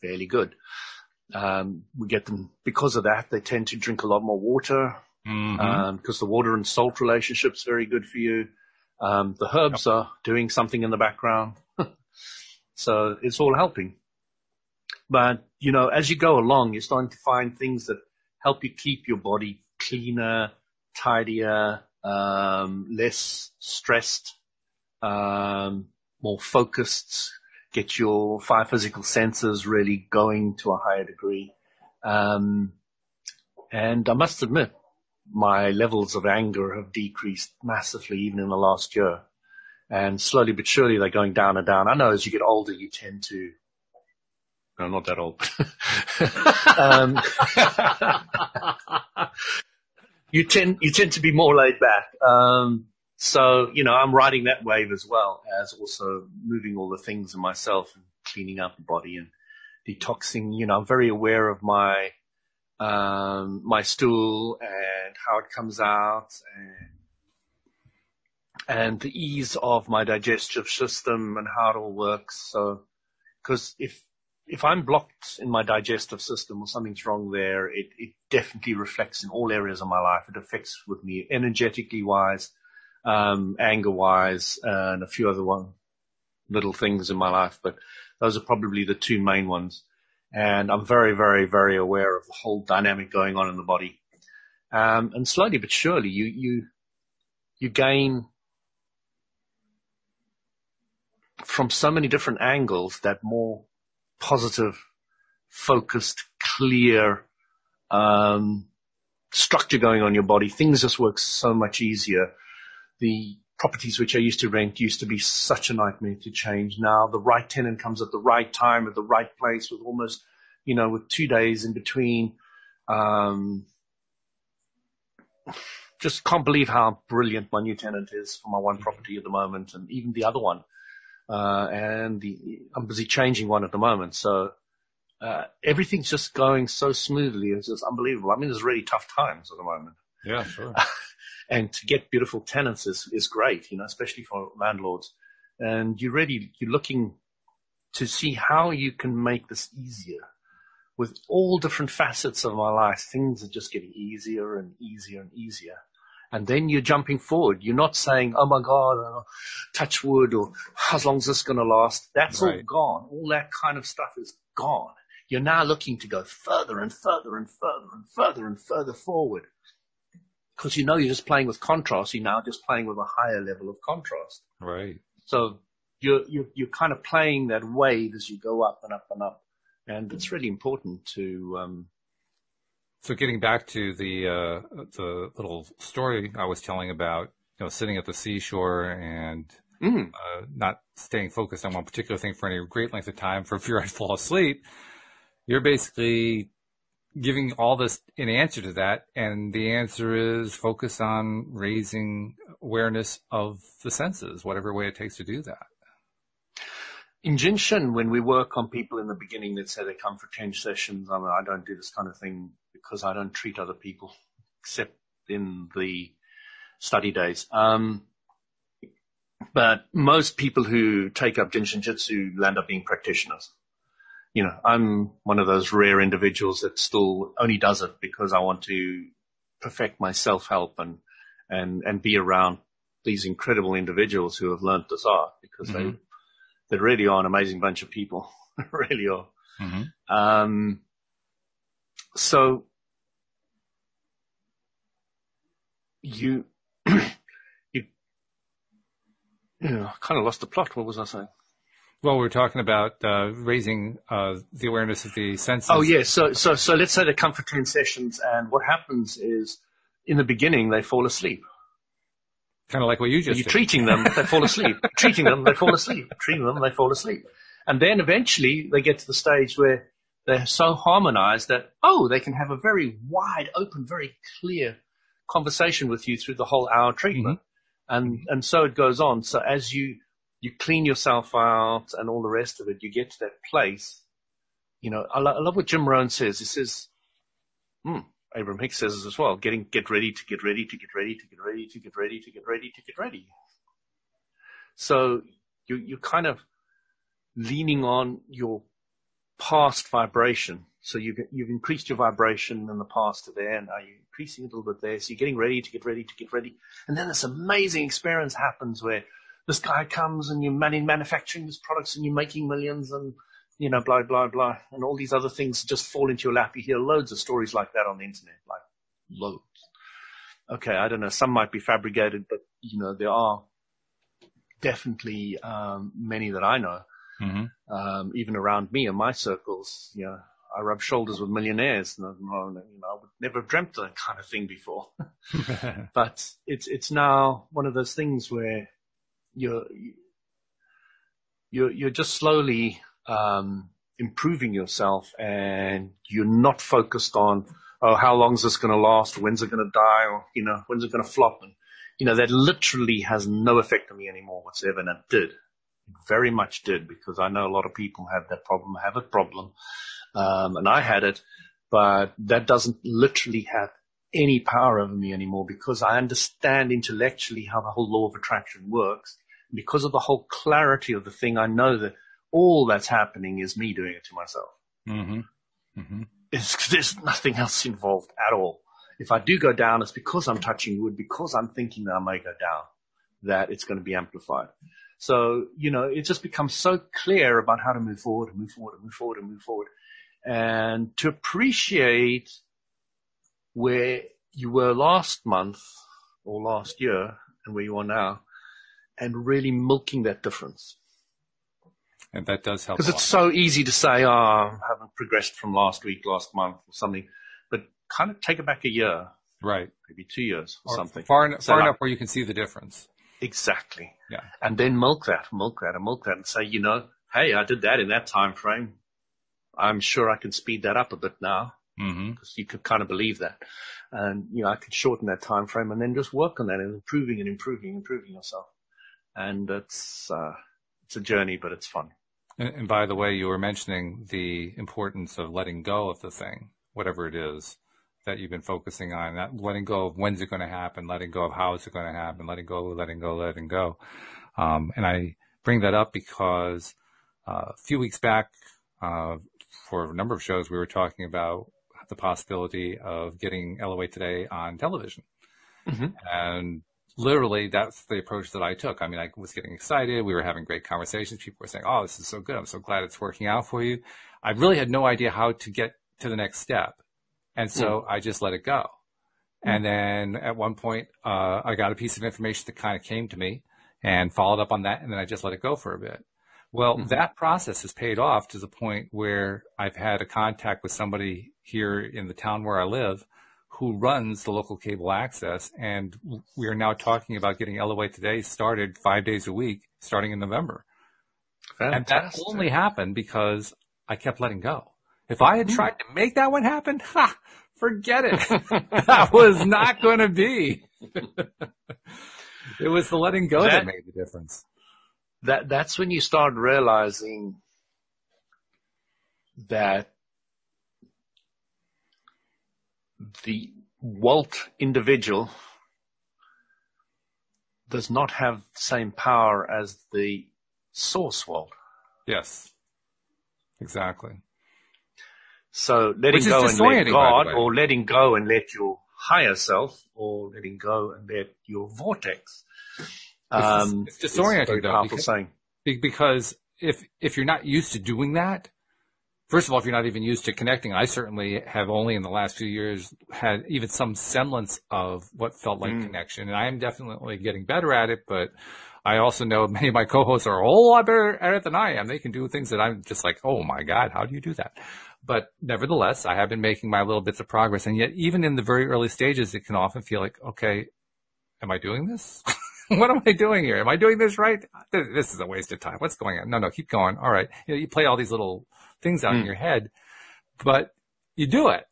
fairly good. Um, we get them because of that. They tend to drink a lot more water mm-hmm. um, because the water and salt relationship is very good for you. Um, the herbs yep. are doing something in the background, *laughs* so it's all helping. But you know, as you go along, you're starting to find things that help you keep your body cleaner, tidier, um, less stressed, um, more focused, get your five physical senses really going to a higher degree. Um, and I must admit, my levels of anger have decreased massively even in the last year. And slowly but surely they're going down and down. I know as you get older, you tend to, no, not that old. *laughs* um, *laughs* you tend, you tend to be more laid back. Um, so, you know, I'm riding that wave as well as also moving all the things in myself and cleaning up the body and detoxing. You know, I'm very aware of my, um, my stool and how it comes out and, and the ease of my digestive system and how it all works. So, cause if, if I'm blocked in my digestive system or something's wrong there, it, it definitely reflects in all areas of my life. It affects with me energetically wise, um, anger wise, uh, and a few other one little things in my life, but those are probably the two main ones. And I'm very, very, very aware of the whole dynamic going on in the body. Um, and slowly but surely you, you, you gain from so many different angles that more positive, focused, clear um, structure going on your body. Things just work so much easier. The properties which I used to rent used to be such a nightmare to change. Now the right tenant comes at the right time, at the right place, with almost, you know, with two days in between. Um, just can't believe how brilliant my new tenant is for my one property at the moment, and even the other one. Uh, and the, I'm busy changing one at the moment. So, uh, everything's just going so smoothly. It's just unbelievable. I mean, there's really tough times at the moment. Yeah, sure. *laughs* and to get beautiful tenants is, is great, you know, especially for landlords. And you're really, you're looking to see how you can make this easier with all different facets of my life. Things are just getting easier and easier and easier and then you're jumping forward. You're not saying, "Oh my God, uh, touch wood," or "How long is this going to last?" That's right. all gone. All that kind of stuff is gone. You're now looking to go further and further and further and further and further forward because you know you're just playing with contrast. You're now just playing with a higher level of contrast. Right. So you're you're, you're kind of playing that wave as you go up and up and up, and it's really important to um, so getting back to the uh, the little story I was telling about, you know, sitting at the seashore and mm. uh, not staying focused on one particular thing for any great length of time for fear *laughs* I'd fall asleep. You're basically giving all this an answer to that, and the answer is focus on raising awareness of the senses, whatever way it takes to do that. In Jin Shin, when we work on people in the beginning that say they come for 10 sessions, I mean, I don't do this kind of thing because I don't treat other people except in the study days. Um, but most people who take up Jin Shin Jyutsu land up being practitioners. You know, I'm one of those rare individuals that still only does it because I want to perfect my self-help and, and, and be around these incredible individuals who have learned this art because mm-hmm. they, they really are an amazing bunch of people. *laughs* really are. Mm-hmm. Um, so you, *clears throat* you, you know, kind of lost the plot. What was I saying? Well, we are talking about uh, raising uh, the awareness of the senses. Oh, yes. So, so, so let's say they come for 10 sessions, and what happens is, in the beginning, they fall asleep. Kind of like what you just You're did. treating them, they fall asleep. *laughs* treating them, they fall asleep. Treating them, they fall asleep. And then eventually they get to the stage where they're so harmonized that, oh, they can have a very wide open, very clear conversation with you through the whole hour treatment. Mm-hmm. And, and so it goes on. So as you, you clean yourself out and all the rest of it, you get to that place. You know, I, lo- I love what Jim Rohn says. He says, hmm, Abraham Hicks says as well, getting, get ready to get ready to get ready to get ready to get ready to get ready to get ready. So you, you're kind of leaning on your past vibration. So you, you've increased your vibration in the past to there. And now you're increasing a little bit there. So you're getting ready to get ready to get ready. And then this amazing experience happens where this guy comes and you're manufacturing these products and you're making millions and you know, blah, blah, blah. And all these other things just fall into your lap. You hear loads of stories like that on the internet, like loads. Okay. I don't know. Some might be fabricated, but you know, there are definitely, um, many that I know. Mm-hmm. Um, even around me in my circles, you know, I rub shoulders with millionaires. And, you know, I would never have dreamt of that kind of thing before. *laughs* *laughs* but it's it's now one of those things where you're you're you're just slowly um, improving yourself, and you're not focused on oh how long is this going to last, when's it going to die, or you know when's it going to flop, and you know that literally has no effect on me anymore whatsoever, and it did very much did because I know a lot of people have that problem, have a problem, um, and I had it, but that doesn't literally have any power over me anymore because I understand intellectually how the whole law of attraction works. Because of the whole clarity of the thing, I know that all that's happening is me doing it to myself. Mm-hmm. Mm-hmm. there's nothing else involved at all. If I do go down, it's because I'm touching wood, because I'm thinking that I may go down, that it's going to be amplified. So, you know, it just becomes so clear about how to move forward and move forward and move forward and move forward. And to appreciate where you were last month or last year and where you are now and really milking that difference. And that does help. Because it's so easy to say, oh, I haven't progressed from last week, last month or something, but kind of take it back a year. Right. Maybe two years or, or something. Far, en- far enough where you can see the difference. Exactly. Yeah. And then milk that, milk that and milk that and say, you know, hey, I did that in that time frame. I'm sure I can speed that up a bit now. Mm-hmm. Because you could kind of believe that. And, you know, I could shorten that time frame and then just work on that and improving and improving, improving yourself. And it's, uh, it's a journey, but it's fun. And, and by the way, you were mentioning the importance of letting go of the thing, whatever it is that you've been focusing on, that letting go of when's it going to happen, letting go of how is it going to happen, letting go, letting go, letting go. Um, and I bring that up because uh, a few weeks back, uh, for a number of shows, we were talking about the possibility of getting LOA Today on television. Mm-hmm. And literally that's the approach that I took. I mean, I was getting excited. We were having great conversations. People were saying, Oh, this is so good. I'm so glad it's working out for you. I really had no idea how to get to the next step. And so. I just let it go. And then at one point, uh, I got a piece of information that kind of came to me and followed up on that. And then I just let it go for a bit. Well, mm-hmm. that process has paid off to the point where I've had a contact with somebody here in the town where I live who runs the local cable access. And we are now talking about getting LOA today started five days a week starting in November. Fantastic. And that only happened because I kept letting go. If I had hmm. tried to make that one happen, *laughs* ha, forget it. *laughs* that was not going to be. *laughs* it was the letting go that, that made the difference. That that's when you start realizing that the Walt individual does not have the same power as the source Walt. Yes. Exactly. So letting go and let God, or letting go and let your higher self, or letting go and let your vortex. Um, it's, it's disorienting, though, because, saying. because if if you're not used to doing that, first of all, if you're not even used to connecting, I certainly have only in the last few years had even some semblance of what felt like mm. connection. And I am definitely getting better at it, but I also know *laughs* many of my co-hosts are a whole lot better at it than I am. They can do things that I'm just like, oh my God, how do you do that? But nevertheless, I have been making my little bits of progress. And yet, even in the very early stages, it can often feel like, okay, am I doing this? *laughs* what am I doing here? Am I doing this right? This is a waste of time. What's going on? No, no, keep going. All right. You, know, you play all these little things out mm. in hmm. your head, but you do it.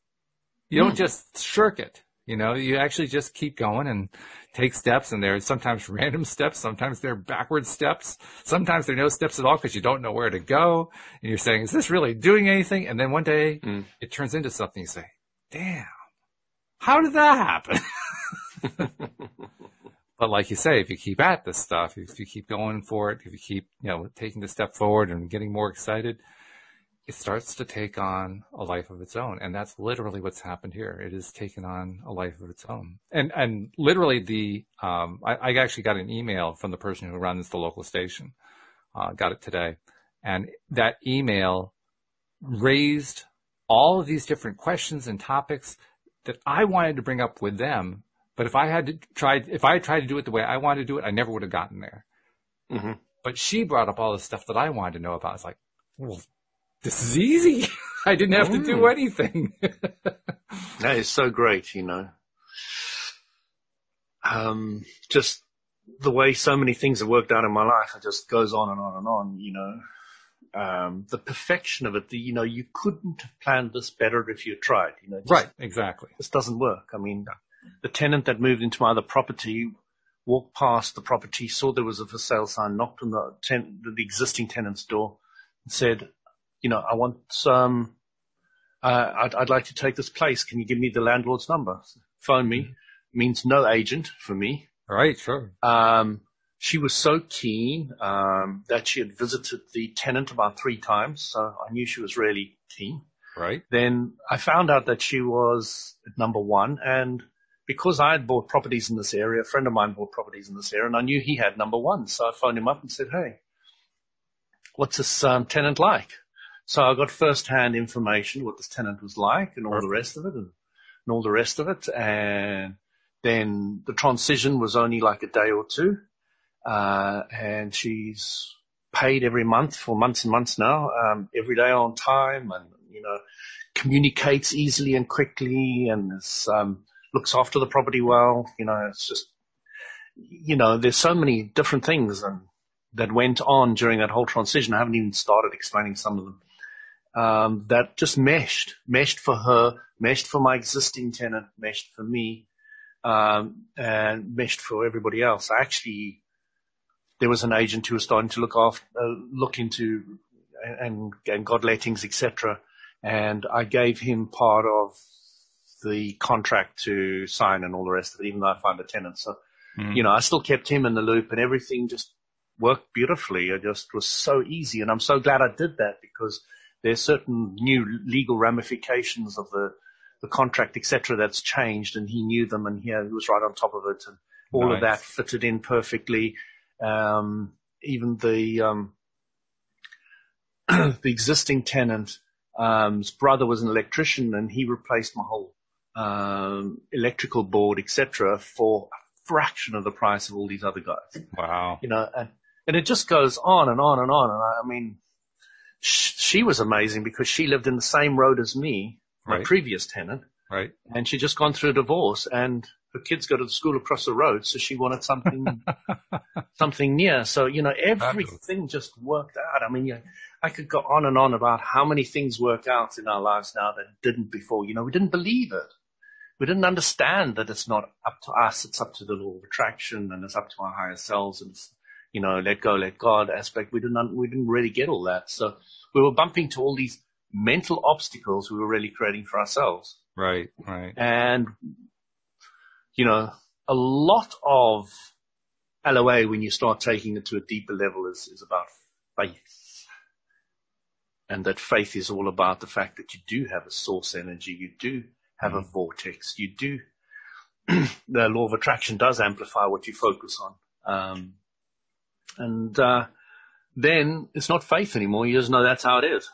You don't mm. just shirk it. You know, you actually just keep going and take steps and there's sometimes *laughs* random steps. Sometimes they're backward steps. Sometimes there are no steps at all because you don't know where to go. And you're saying, is this really doing anything? And then one day mm. it turns into something you say, damn, how did that happen? *laughs* but like you say, if you keep at this stuff, if you keep going for it, if you keep, you know, taking the step forward and getting more excited, it starts to take on a life of its own. And that's literally what's happened here. It has taken on a life of its own. And, and literally the, um, I, I, actually got an email from the person who runs the local station, uh, got it today. And that email raised all of these different questions and topics that I wanted to bring up with them. But if I had to try, if I had tried to do it the way I wanted to do it, I never would have gotten there. Mm-hmm. But she brought up all the stuff that I wanted to know about. It's like, well, this is easy. *laughs* I didn't have mm. to do mm. anything. *laughs* that is so great, you know. Um, just the way so many things have worked out in my life, it just goes on and on and on, you know. Um, the perfection of it, the, you know, you couldn't have planned this better if you tried, you know. Just, right, exactly. This doesn't work. I mean, the tenant that moved into my other property walked past the property, saw there was a for sale sign, knocked on the, ten, the existing tenant's door, and said, you know, I want some, uh, I'd, I'd, like to take this place. Can you give me the landlord's number? Phone me. Mm-hmm. Means no agent for me. All right, sure. Um, she was so keen um, that she had visited the tenant about three times, so I knew she was really keen. Right. Then I found out that she was at number one, and because I had bought properties in this area, a friend of mine bought properties in this area, and I knew he had number one, so I phoned him up and said, "Hey, what's this um, tenant like?" So I got first-hand information what this tenant was like, and all the rest of it, and, and all the rest of it, and then the transition was only like a day or two uh, and she's paid every month for months and months now, um, every day on time and, you know, communicates easily and quickly and is, um, looks after the property well. You know, it's just, you know, there's so many different things and that went on during that whole transition. I haven't even started explaining some of them. Um, that just meshed, meshed for her, meshed for my existing tenant, meshed for me, um, and meshed for everybody else. I actually there was an agent who was starting to look after, uh, look into and, and godlettings, etc. And I gave him part of the contract to sign and all the rest of it, even though I found a tenant. So, mm. you know, I still kept him in the loop and everything just worked beautifully. It just was so easy. And I'm so glad I did that because there's certain new legal ramifications of the, the contract, etc., that's changed and he knew them and he, he was right on top of it and all nice. of that fitted in perfectly. Um, even the um, *clears throat* the existing tenant, um, his brother was an electrician, and he replaced my whole um, electrical board, etc., for a fraction of the price of all these other guys. Wow! You know, and and it just goes on and on and on. And I, I mean, she was amazing because she lived in the same road as me, my right. previous tenant. Right. And she'd just gone through a divorce and her kids go to the school across the road, so she wanted something, *laughs* something near. So, you know, everything just worked out. I mean, you, I could go on and on about how many things work out in our lives now that didn't before. You know, we didn't believe it. We didn't understand that it's not up to us. It's up to the law of attraction and it's up to our higher selves and, you know, let go, let God aspect. We didn't, we didn't really get all that. So we were bumping to all these mental obstacles we were really creating for ourselves. Right, right. And you know, a lot of LOA when you start taking it to a deeper level is, is about faith. And that faith is all about the fact that you do have a source energy, you do have mm-hmm. a vortex, you do, *clears throat* the law of attraction does amplify what you focus on. Um, and, uh, then it's not faith anymore. You just know that's how it is.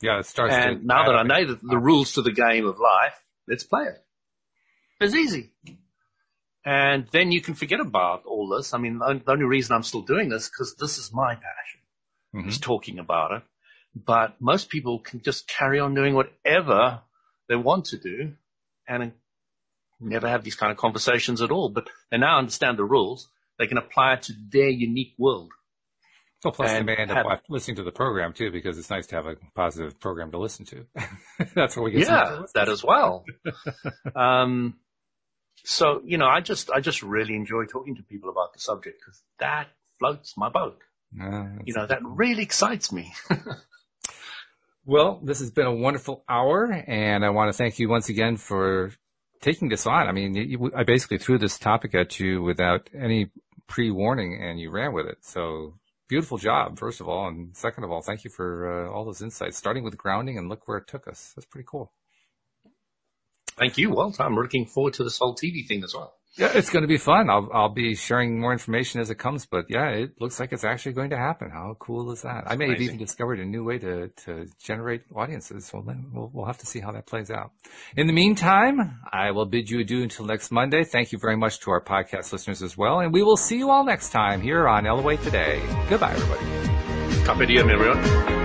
Yeah, it starts. And now that I know the, the rules to the game of life, let's play it. It's easy. And then you can forget about all this. I mean, the only reason I'm still doing this because this is my passion, mm-hmm. is talking about it. But most people can just carry on doing whatever they want to do and never have these kind of conversations at all. But they now understand the rules. They can apply it to their unique world. Well, plus they may end up have, listening to the program too, because it's nice to have a positive program to listen to. *laughs* That's what we get. Yeah, that as well. *laughs* um, so, you know, I just, I just really enjoy talking to people about the subject because that floats my boat. Uh, you know, that really excites me. *laughs* well, this has been a wonderful hour and I want to thank you once again for taking this on. I mean, you, I basically threw this topic at you without any pre-warning and you ran with it. So beautiful job, first of all. And second of all, thank you for uh, all those insights, starting with grounding and look where it took us. That's pretty cool. Thank you. Well, Tom, I'm looking forward to this whole TV thing as well. Yeah, it's going to be fun. I'll I'll be sharing more information as it comes, but yeah, it looks like it's actually going to happen. How cool is that? I may have even discovered a new way to to generate audiences. So we'll we'll have to see how that plays out. In the meantime, I will bid you adieu until next Monday. Thank you very much to our podcast listeners as well, and we will see you all next time here on LOA Today. Goodbye, everybody. Diem, everyone.